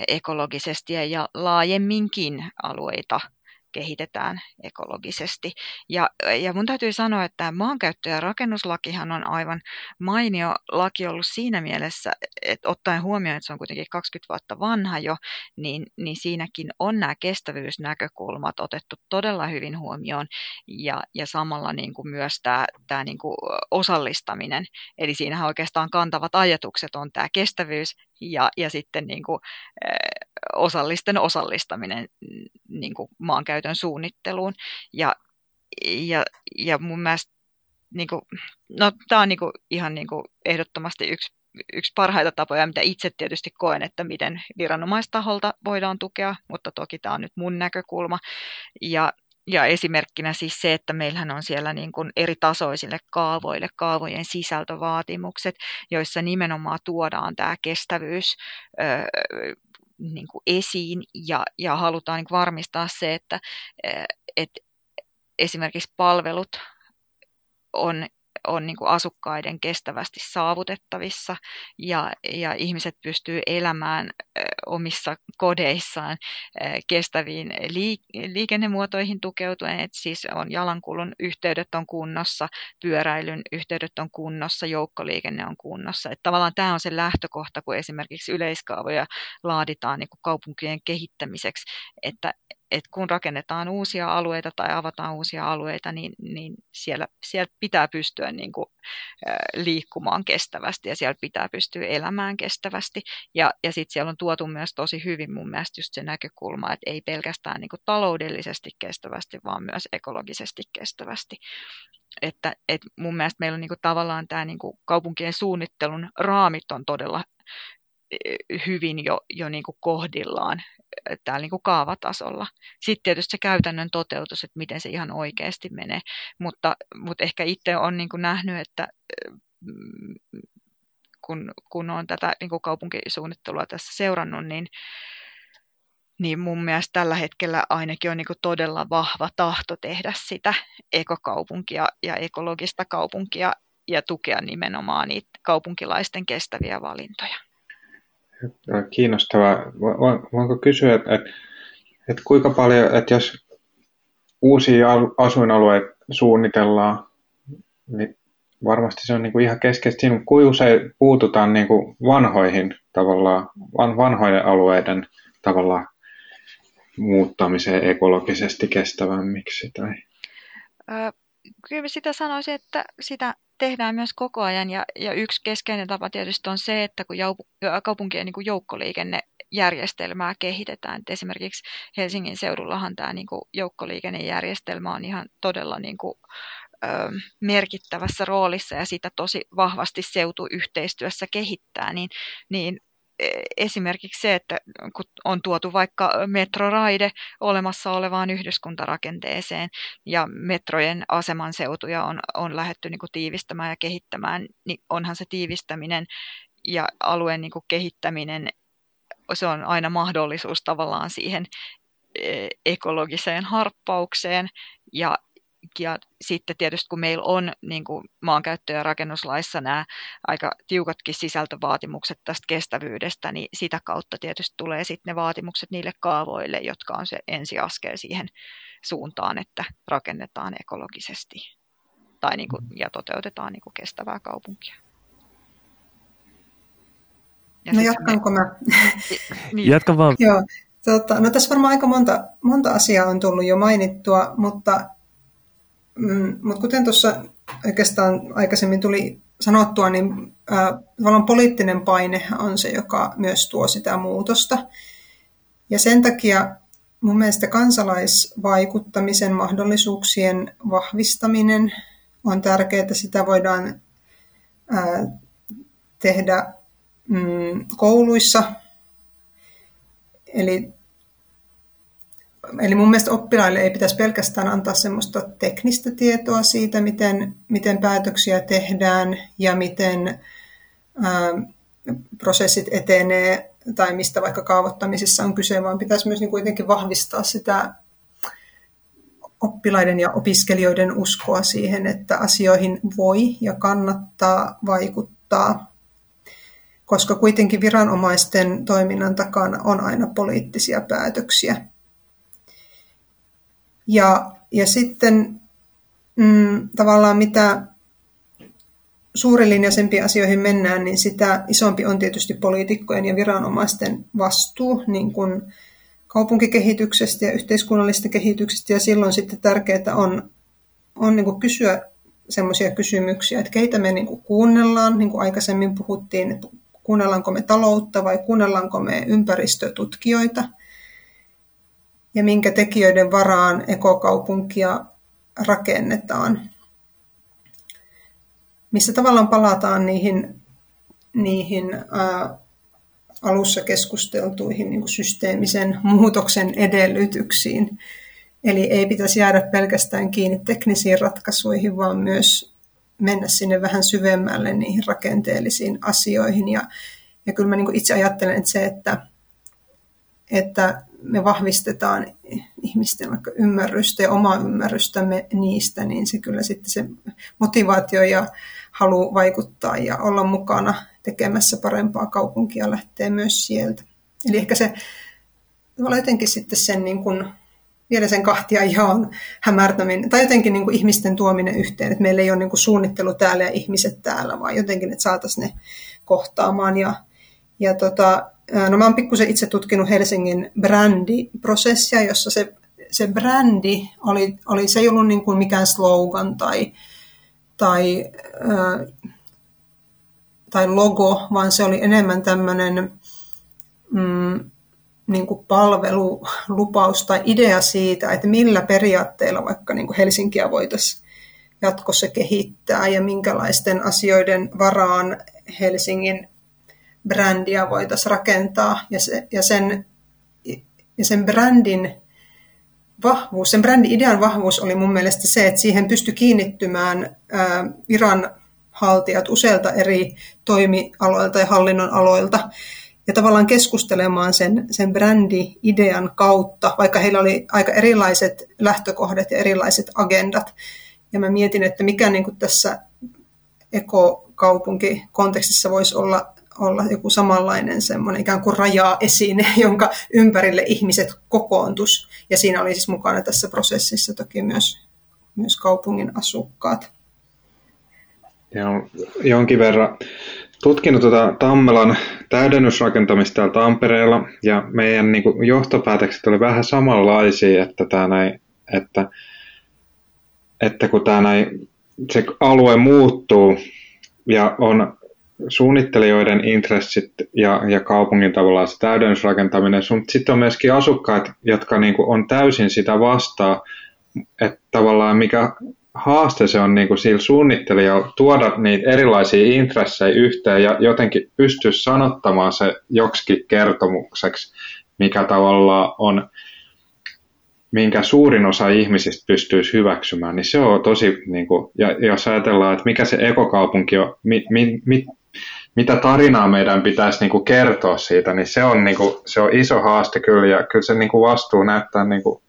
ekologisesti ja laajemminkin alueita kehitetään ekologisesti. Ja, ja mun täytyy sanoa, että maankäyttö- ja rakennuslakihan on aivan mainio laki ollut siinä mielessä, että ottaen huomioon, että se on kuitenkin 20 vuotta vanha jo, niin, niin siinäkin on nämä kestävyysnäkökulmat otettu todella hyvin huomioon ja, ja samalla niin kuin myös tämä, tämä niin kuin osallistaminen. Eli siinähän oikeastaan kantavat ajatukset on tämä kestävyys ja, ja sitten niin kuin, osallisten osallistaminen niin kuin maankäytön suunnitteluun. Ja, ja, ja mun mielestä niin kuin, no, tämä on niin kuin, ihan niin kuin ehdottomasti yksi, yksi parhaita tapoja, mitä itse tietysti koen, että miten viranomaistaholta voidaan tukea, mutta toki tämä on nyt mun näkökulma. Ja, ja esimerkkinä siis se, että meillähän on siellä niin kuin eri tasoisille kaavoille kaavojen sisältövaatimukset, joissa nimenomaan tuodaan tämä kestävyys niin kuin esiin ja, ja halutaan niin varmistaa se, että, että esimerkiksi palvelut on on niin kuin asukkaiden kestävästi saavutettavissa ja, ja ihmiset pystyy elämään omissa kodeissaan kestäviin liikennemuotoihin tukeutuen, että siis on jalankulun yhteydet on kunnossa, pyöräilyn yhteydet on kunnossa, joukkoliikenne on kunnossa. Että tavallaan tämä on se lähtökohta, kun esimerkiksi yleiskaavoja laaditaan niin kuin kaupunkien kehittämiseksi, että, että kun rakennetaan uusia alueita tai avataan uusia alueita, niin, niin siellä, siellä pitää pystyä niin kuin, liikkumaan kestävästi ja siellä pitää pystyä elämään kestävästi. Ja, ja sitten siellä on tuotu myös tosi hyvin mun mielestä just se näkökulma, että ei pelkästään niin kuin taloudellisesti kestävästi, vaan myös ekologisesti kestävästi. Että, et mun mielestä meillä on niin kuin tavallaan tämä niin kaupunkien suunnittelun raamit on todella hyvin jo, jo niin kuin kohdillaan täällä niin kuin kaavatasolla. Sitten tietysti se käytännön toteutus, että miten se ihan oikeasti menee, mutta, mutta ehkä itse olen niin kuin nähnyt, että kun, kun olen tätä niin kuin kaupunkisuunnittelua tässä seurannut, niin, niin mun mielestä tällä hetkellä ainakin on niin kuin todella vahva tahto tehdä sitä ekokaupunkia ja ekologista kaupunkia ja tukea nimenomaan niitä kaupunkilaisten kestäviä valintoja.
Kiinnostavaa. Voinko kysyä, että, että, kuinka paljon, että jos uusia asuinalueita suunnitellaan, niin varmasti se on niin kuin ihan keskeistä siinä, kuinka usein puututaan niin kuin vanhoihin tavallaan, vanhoiden alueiden tavallaan muuttamiseen ekologisesti kestävämmiksi? Tai?
Kyllä sitä sanoisin, että sitä tehdään myös koko ajan. Ja, ja yksi keskeinen tapa tietysti on se, että kun jou, kaupunkien niin kuin joukkoliikennejärjestelmää kehitetään, että esimerkiksi Helsingin seudullahan tämä niin joukkoliikennejärjestelmä on ihan todella niin kuin, ö, merkittävässä roolissa ja sitä tosi vahvasti seutuyhteistyössä kehittää, niin, niin esimerkiksi se, että kun on tuotu vaikka metroraide olemassa olevaan yhdyskuntarakenteeseen ja metrojen aseman seutuja on, on lähetty niin kuin tiivistämään ja kehittämään, niin onhan se tiivistäminen ja alueen niin kuin kehittäminen, se on aina mahdollisuus tavallaan siihen e, ekologiseen harppaukseen ja ja sitten tietysti kun meillä on niin kuin maankäyttö- ja rakennuslaissa nämä aika tiukatkin sisältövaatimukset tästä kestävyydestä, niin sitä kautta tietysti tulee sitten ne vaatimukset niille kaavoille, jotka on se ensiaskel siihen suuntaan, että rakennetaan ekologisesti. tai niin kuin, ja toteutetaan niin kuin kestävää kaupunkia.
Ja no jatkanko me... mä? [laughs]
niin. Jatka vaan.
Joo. Tota, no tässä varmaan aika monta, monta asiaa on tullut jo mainittua, mutta, mm, mutta kuten tuossa oikeastaan aikaisemmin tuli sanottua, niin äh, tavallaan poliittinen paine on se, joka myös tuo sitä muutosta. Ja sen takia mun mielestä kansalaisvaikuttamisen mahdollisuuksien vahvistaminen on tärkeää. Sitä voidaan äh, tehdä mm, kouluissa. Eli, eli mun mielestä oppilaille ei pitäisi pelkästään antaa semmoista teknistä tietoa siitä, miten, miten päätöksiä tehdään ja miten ää, prosessit etenee tai mistä vaikka kaavoittamisessa on kyse, vaan pitäisi myös niin kuitenkin vahvistaa sitä oppilaiden ja opiskelijoiden uskoa siihen, että asioihin voi ja kannattaa vaikuttaa koska kuitenkin viranomaisten toiminnan takana on aina poliittisia päätöksiä. Ja, ja sitten mm, tavallaan mitä suurilinjaisempiin asioihin mennään, niin sitä isompi on tietysti poliitikkojen ja viranomaisten vastuu niin kuin kaupunkikehityksestä ja yhteiskunnallisesta kehityksestä. Ja silloin sitten tärkeää on, on niin kuin kysyä semmoisia kysymyksiä, että keitä me niin kuin kuunnellaan, niin kuin aikaisemmin puhuttiin, että kuunnellaanko me taloutta vai kuunnellaanko me ympäristötutkijoita ja minkä tekijöiden varaan ekokaupunkia rakennetaan. Missä tavallaan palataan niihin, niihin ää, alussa keskusteltuihin niin systeemisen muutoksen edellytyksiin. Eli ei pitäisi jäädä pelkästään kiinni teknisiin ratkaisuihin, vaan myös mennä sinne vähän syvemmälle niihin rakenteellisiin asioihin. Ja, ja kyllä mä niin itse ajattelen, että se, että, että me vahvistetaan ihmisten vaikka ymmärrystä ja omaa ymmärrystämme niistä, niin se kyllä sitten se motivaatio ja halu vaikuttaa ja olla mukana tekemässä parempaa kaupunkia lähtee myös sieltä. Eli ehkä se jotenkin sitten sen niin kuin vielä sen kahtia jaon hämärtäminen, tai jotenkin niin kuin ihmisten tuominen yhteen, että meillä ei ole niin kuin suunnittelu täällä ja ihmiset täällä, vaan jotenkin, että saataisiin ne kohtaamaan. Ja, ja tota, no mä oon pikkusen itse tutkinut Helsingin brändiprosessia, jossa se, se brändi oli, oli, se ei ollut niin kuin mikään slogan tai, tai, äh, tai logo, vaan se oli enemmän tämmöinen mm, niin kuin palvelulupaus tai idea siitä, että millä periaatteilla vaikka niin kuin Helsinkiä voitaisiin jatkossa kehittää ja minkälaisten asioiden varaan Helsingin brändiä voitaisiin rakentaa. Ja, se, ja, sen, ja sen brändin vahvuus, sen brändi-idean vahvuus oli mun mielestä se, että siihen pystyi kiinnittymään ää, viranhaltijat useilta eri toimialoilta ja hallinnon aloilta ja tavallaan keskustelemaan sen, sen brändi-idean kautta, vaikka heillä oli aika erilaiset lähtökohdat ja erilaiset agendat. Ja mä mietin, että mikä niin kuin tässä ekokaupunkikontekstissa voisi olla, olla joku samanlainen semmoinen ikään kuin rajaa-esine, [laughs] jonka ympärille ihmiset kokoontus. Ja siinä oli siis mukana tässä prosessissa toki myös, myös kaupungin asukkaat.
Ja jonkin verran tutkinut tuota Tammelan täydennysrakentamista täällä Tampereella ja meidän niin kuin, johtopäätökset oli vähän samanlaisia, että, tämä näin, että, että kun tämä näin, se alue muuttuu ja on suunnittelijoiden intressit ja, ja kaupungin tavallaan se täydennysrakentaminen, mutta sitten on myöskin asukkaat, jotka niin kuin, on täysin sitä vastaan, että tavallaan mikä haaste se on niin kuin sillä suunnittelijalla tuoda niitä erilaisia intressejä yhteen ja jotenkin pystyä sanottamaan se joksikin kertomukseksi, mikä tavallaan on, minkä suurin osa ihmisistä pystyisi hyväksymään, niin se on tosi, niin kuin, ja jos ajatellaan, että mikä se ekokaupunki on, mi, mi, mi, mitä tarinaa meidän pitäisi niin kuin kertoa siitä, niin se on, niin kuin, se on iso haaste kyllä, ja kyllä se niin kuin vastuu näyttää niin kuin,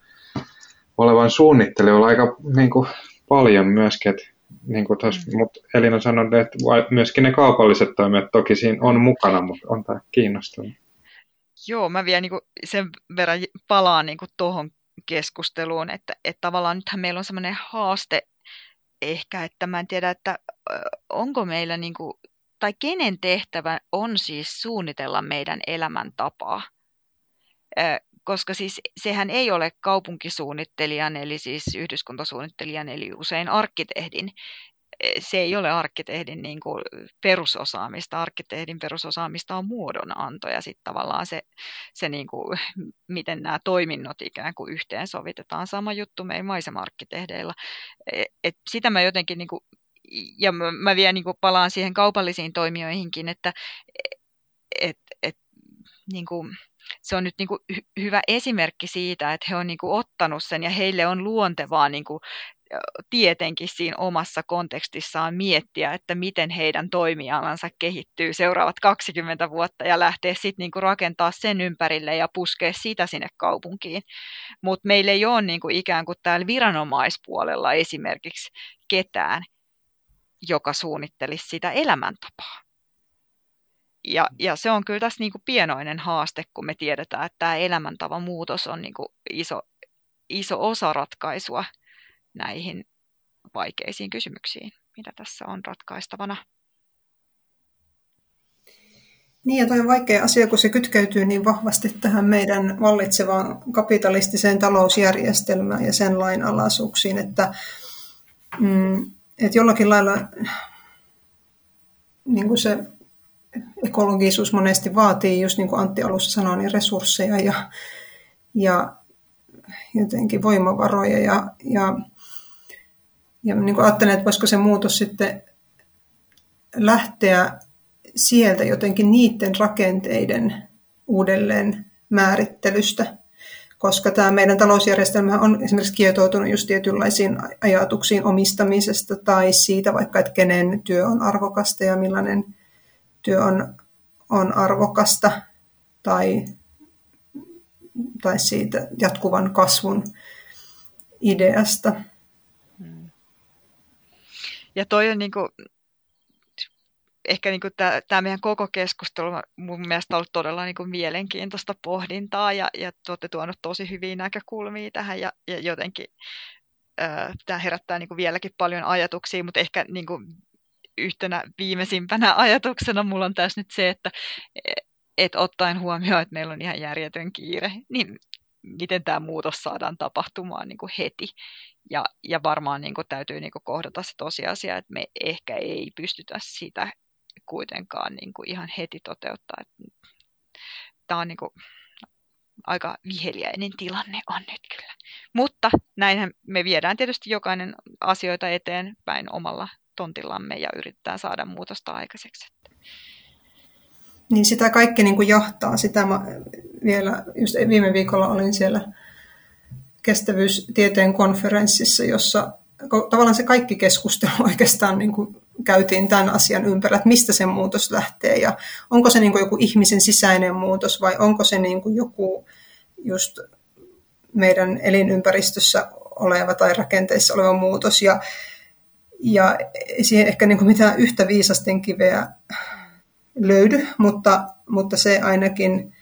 olevan suunnittelijoilla aika niin kuin, paljon myöskin, että niin kuin tos, mm. mutta Elina sanoi, että myöskin ne kaupalliset toimijat toki siinä on mukana, mutta on tämä kiinnostavaa.
Joo, mä vielä niin kuin sen verran palaan niin tuohon keskusteluun, että, että tavallaan nythän meillä on sellainen haaste ehkä, että mä en tiedä, että onko meillä niin kuin, tai kenen tehtävä on siis suunnitella meidän elämäntapaa. Koska siis sehän ei ole kaupunkisuunnittelijan, eli siis yhdyskuntasuunnittelijan, eli usein arkkitehdin se ei ole arkkitehdin niin kuin perusosaamista. Arkkitehdin perusosaamista on muodonanto ja sitten tavallaan se, se niin kuin, [laughs] miten nämä toiminnot ikään kuin yhteensovitetaan. Sama juttu meidän maisemarkkitehdeillä. E, et sitä mä jotenkin, niin kuin, ja mä, mä vielä niin kuin palaan siihen kaupallisiin toimijoihinkin, että et, et, niin kuin, se on nyt niin kuin hyvä esimerkki siitä, että he on niin kuin ottanut sen ja heille on luontevaa niin kuin tietenkin siinä omassa kontekstissaan miettiä, että miten heidän toimialansa kehittyy seuraavat 20 vuotta ja lähteä sitten niinku rakentaa sen ympärille ja puskea sitä sinne kaupunkiin. Mutta meillä ei ole niinku ikään kuin täällä viranomaispuolella esimerkiksi ketään, joka suunnittelisi sitä elämäntapaa. Ja, ja se on kyllä tässä niinku pienoinen haaste, kun me tiedetään, että tämä elämäntavan muutos on niinku iso, iso osa ratkaisua näihin vaikeisiin kysymyksiin, mitä tässä on ratkaistavana.
Niin, ja toi on vaikea asia, kun se kytkeytyy niin vahvasti tähän meidän vallitsevaan kapitalistiseen talousjärjestelmään ja sen lainalaisuuksiin, että, mm, että jollakin lailla niin kuin se ekologisuus monesti vaatii, just niin kuin Antti alussa sanoi, niin resursseja ja, ja jotenkin voimavaroja. Ja, ja ja niin kuin ajattelen, että voisiko se muutos sitten lähteä sieltä jotenkin niiden rakenteiden uudelleen määrittelystä, koska tämä meidän talousjärjestelmä on esimerkiksi kietoutunut just tietynlaisiin ajatuksiin omistamisesta tai siitä vaikka, että kenen työ on arvokasta ja millainen työ on, on arvokasta tai, tai siitä jatkuvan kasvun ideasta.
Ja toi on niin kuin, ehkä niin tämä meidän koko keskustelu mun mielestä ollut todella niin kuin mielenkiintoista pohdintaa ja, ja te olette tuonut tosi hyviä näkökulmia tähän ja, ja jotenkin tämä herättää niin kuin vieläkin paljon ajatuksia, mutta ehkä niin kuin yhtenä viimeisimpänä [laughs] ajatuksena mulla on tässä nyt se, että et ottaen huomioon, että meillä on ihan järjetön kiire, niin miten tämä muutos saadaan tapahtumaan niin kuin heti. Ja, ja varmaan niin kuin täytyy niin kuin kohdata se tosiasia, että me ehkä ei pystytä sitä kuitenkaan niin kuin ihan heti toteuttaa. Tämä on niin kuin aika viheliäinen tilanne on nyt kyllä. Mutta näinhän me viedään tietysti jokainen asioita eteenpäin omalla tontillamme ja yritetään saada muutosta aikaiseksi.
Niin sitä kaikki niin kuin jahtaa. Sitä mä vielä, just viime viikolla olin siellä kestävyystieteen konferenssissa, jossa tavallaan se kaikki keskustelu [laughs] oikeastaan niin kuin käytiin tämän asian ympärillä, että mistä se muutos lähtee ja onko se niin kuin joku ihmisen sisäinen muutos vai onko se niin kuin joku just meidän elinympäristössä oleva tai rakenteissa oleva muutos. Ja, ja siihen ehkä niin kuin mitään yhtä viisasten kiveä löydy, mutta, mutta se ainakin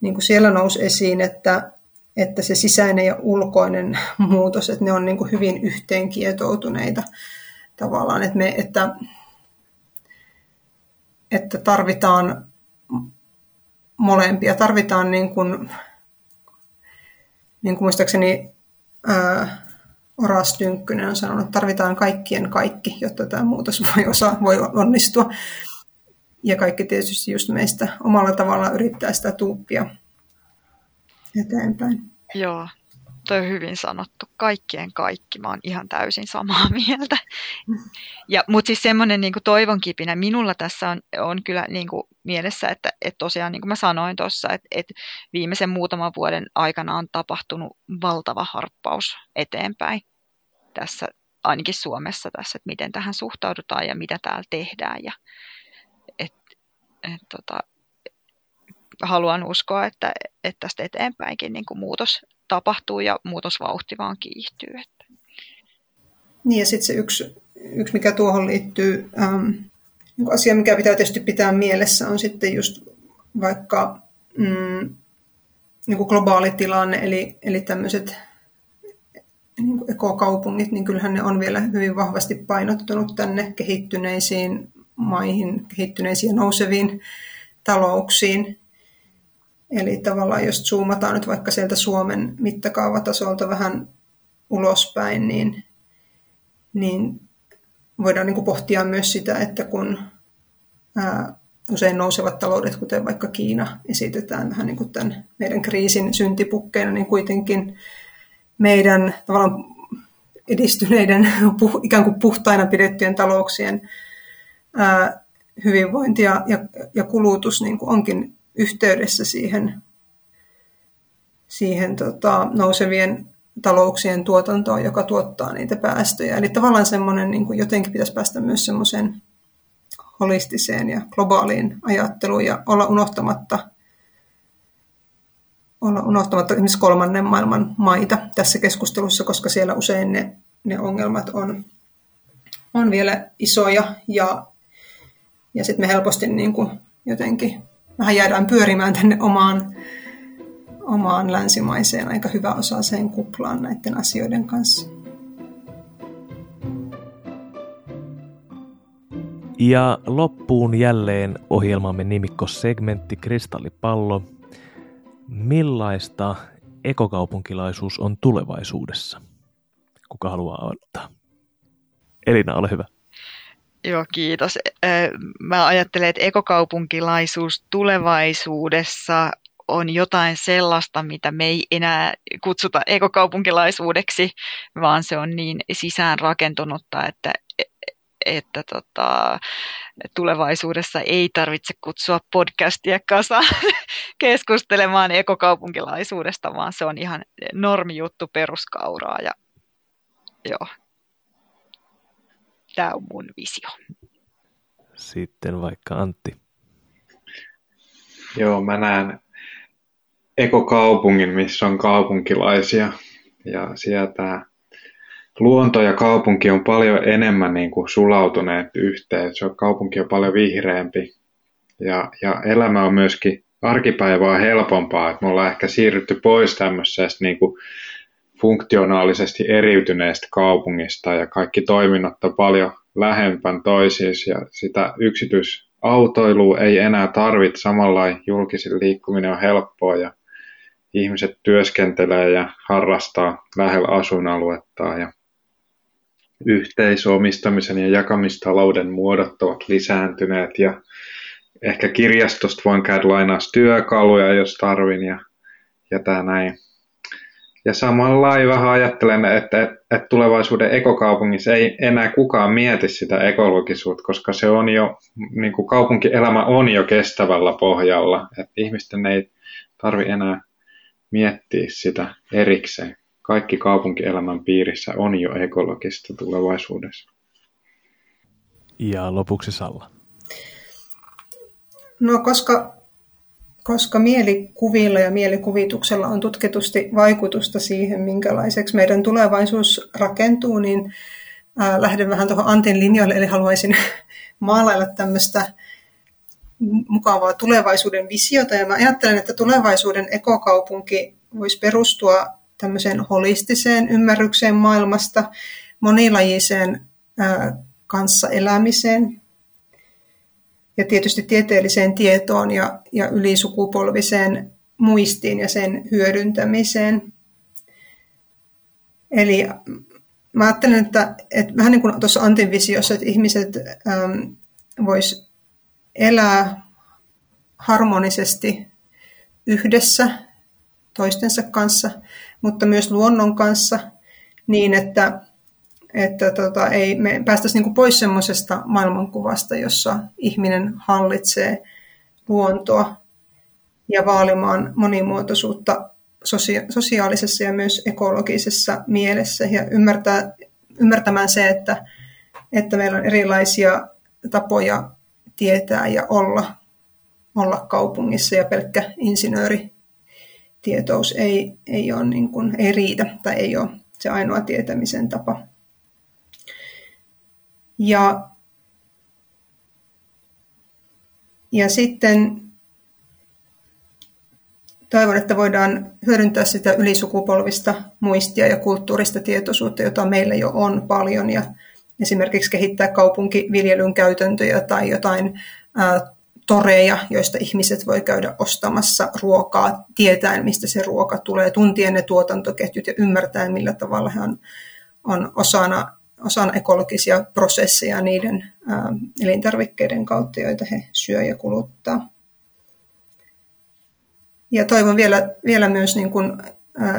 niin kuin siellä nousi esiin, että, että se sisäinen ja ulkoinen muutos, että ne on niin kuin hyvin yhteenkietoutuneita tavallaan, että, me, että, että tarvitaan molempia, tarvitaan niin kuin, niin kuin muistaakseni ää, Oras Tynkkynen on sanonut, että tarvitaan kaikkien kaikki, jotta tämä muutos voi, osa, voi onnistua. Ja kaikki tietysti just meistä omalla tavalla yrittää sitä tuuppia eteenpäin.
Joo, toi on hyvin sanottu. Kaikkien kaikki. Mä oon ihan täysin samaa [laughs] mieltä. Ja, mutta siis semmoinen niin toivon kipinä minulla tässä on, on kyllä niin kuin mielessä, että, että tosiaan niin kuin mä sanoin tuossa, että, että viimeisen muutaman vuoden aikana on tapahtunut valtava harppaus eteenpäin tässä, ainakin Suomessa tässä, että miten tähän suhtaudutaan ja mitä täällä tehdään. Ja, et, tota, haluan uskoa, että, että tästä eteenpäinkin niin kuin muutos tapahtuu ja muutosvauhti vaan kiihtyy. Että.
Niin ja sitten se yksi, yksi, mikä tuohon liittyy, ähm, niin asia, mikä pitää tietysti pitää mielessä, on sitten just vaikka mm, niin kuin globaali tilanne, eli, eli tämmöiset niin ekokaupungit, niin kyllähän ne on vielä hyvin vahvasti painottunut tänne kehittyneisiin maihin, kehittyneisiin ja nouseviin talouksiin. Eli tavallaan jos zoomataan nyt vaikka sieltä Suomen mittakaavatasolta vähän ulospäin, niin, niin voidaan niin kuin pohtia myös sitä, että kun ää, usein nousevat taloudet, kuten vaikka Kiina, esitetään vähän niin kuin tämän meidän kriisin syntipukkeina, niin kuitenkin meidän tavallaan edistyneiden, ikään kuin puhtaina pidettyjen talouksien ää, hyvinvointi ja, ja, ja kulutus niin kuin onkin yhteydessä siihen, siihen tota, nousevien talouksien tuotantoon, joka tuottaa niitä päästöjä. Eli tavallaan semmoinen, niin kuin jotenkin pitäisi päästä myös semmoiseen holistiseen ja globaaliin ajatteluun ja olla unohtamatta, olla unohtamatta esimerkiksi kolmannen maailman maita tässä keskustelussa, koska siellä usein ne, ne ongelmat on, on vielä isoja ja, ja sitten me helposti niin kuin jotenkin vähän jäädään pyörimään tänne omaan, omaan länsimaiseen aika hyvä osaiseen kuplaan näiden asioiden kanssa.
Ja loppuun jälleen ohjelmamme nimikkosegmentti Kristallipallo. Millaista ekokaupunkilaisuus on tulevaisuudessa? Kuka haluaa aloittaa? Elina, ole hyvä.
Joo, kiitos. Mä ajattelen, että ekokaupunkilaisuus tulevaisuudessa on jotain sellaista, mitä me ei enää kutsuta ekokaupunkilaisuudeksi, vaan se on niin sisään rakentunutta, että että tota, tulevaisuudessa ei tarvitse kutsua podcastia kasa [laughs] keskustelemaan ekokaupunkilaisuudesta, vaan se on ihan normijuttu peruskauraa. Ja, joo. Tämä on mun visio.
Sitten vaikka Antti.
Joo, mä näen ekokaupungin, missä on kaupunkilaisia. Ja sieltä luonto ja kaupunki on paljon enemmän niin kuin sulautuneet yhteen. Se on, kaupunki on paljon vihreämpi ja, ja elämä on myöskin arkipäivää helpompaa. Että me ollaan ehkä siirrytty pois tämmöisestä niin kuin funktionaalisesti eriytyneestä kaupungista ja kaikki toiminnot on paljon lähempän toisiinsa ja sitä yksityisautoilua ei enää tarvitse samalla julkisen liikkuminen on helppoa ja ihmiset työskentelee ja harrastaa lähellä asuinaluetta ja yhteisomistamisen ja jakamistalouden muodot ovat lisääntyneet ja ehkä kirjastosta voin käydä lainaa työkaluja, jos tarvin ja, ja tämä näin. Ja samalla vähän ajattelen, että, että tulevaisuuden ekokaupungissa ei enää kukaan mieti sitä ekologisuutta, koska se on jo, niin kuin kaupunkielämä on jo kestävällä pohjalla, että ihmisten ei tarvi enää miettiä sitä erikseen kaikki kaupunkielämän piirissä on jo ekologista tulevaisuudessa.
Ja lopuksi Salla.
No koska, koska mielikuvilla ja mielikuvituksella on tutkitusti vaikutusta siihen, minkälaiseksi meidän tulevaisuus rakentuu, niin lähden vähän tuohon Antin linjoille, eli haluaisin [laughs] maalailla tämmöistä mukavaa tulevaisuuden visiota. Ja mä ajattelen, että tulevaisuuden ekokaupunki voisi perustua tämmöiseen holistiseen ymmärrykseen maailmasta, monilajiseen kanssa elämiseen ja tietysti tieteelliseen tietoon ja, ja ylisukupolviseen muistiin ja sen hyödyntämiseen. Eli mä ajattelen, että, että vähän niin kuin tuossa Antin visiossa, että ihmiset ähm, vois elää harmonisesti yhdessä toistensa kanssa – mutta myös luonnon kanssa niin, että, että tota, ei me päästäisi niin pois semmoisesta maailmankuvasta, jossa ihminen hallitsee luontoa ja vaalimaan monimuotoisuutta sosia- sosiaalisessa ja myös ekologisessa mielessä ja ymmärtää, ymmärtämään se, että, että meillä on erilaisia tapoja tietää ja olla, olla kaupungissa ja pelkkä insinööri tietous ei, ei, ole niin kuin, ei riitä tai ei ole se ainoa tietämisen tapa. Ja, ja sitten toivon, että voidaan hyödyntää sitä ylisukupolvista muistia ja kulttuurista tietoisuutta, jota meillä jo on paljon, ja esimerkiksi kehittää kaupunkiviljelyn käytäntöjä tai jotain ää, toreja, joista ihmiset voi käydä ostamassa ruokaa, tietäen, mistä se ruoka tulee, tuntien ne tuotantoketjut ja ymmärtäen, millä tavalla he on, on osana, osana ekologisia prosesseja niiden ää, elintarvikkeiden kautta, joita he syö ja kuluttaa. Ja toivon vielä, vielä myös, niin kuin,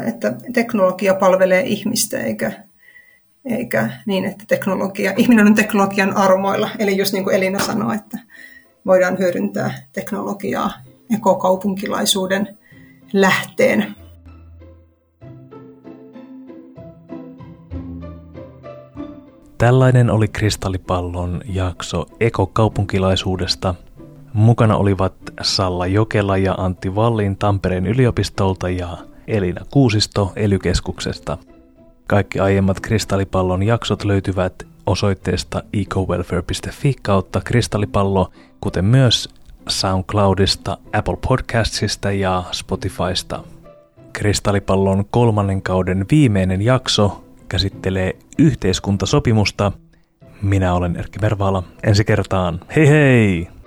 että teknologia palvelee ihmistä eikä, eikä niin, että teknologia, ihminen on teknologian armoilla. Eli just niin kuin Elina sanoi, että voidaan hyödyntää teknologiaa ekokaupunkilaisuuden lähteen.
Tällainen oli Kristallipallon jakso ekokaupunkilaisuudesta – Mukana olivat Salla Jokela ja Antti Vallin Tampereen yliopistolta ja Elina Kuusisto elykeskuksesta. Kaikki aiemmat Kristallipallon jaksot löytyvät osoitteesta ecowelfare.fi kautta kristallipallo, kuten myös SoundCloudista, Apple Podcastsista ja Spotifysta. Kristallipallon kolmannen kauden viimeinen jakso käsittelee yhteiskuntasopimusta. Minä olen Erkki Vervaala. Ensi kertaan. Hei hei!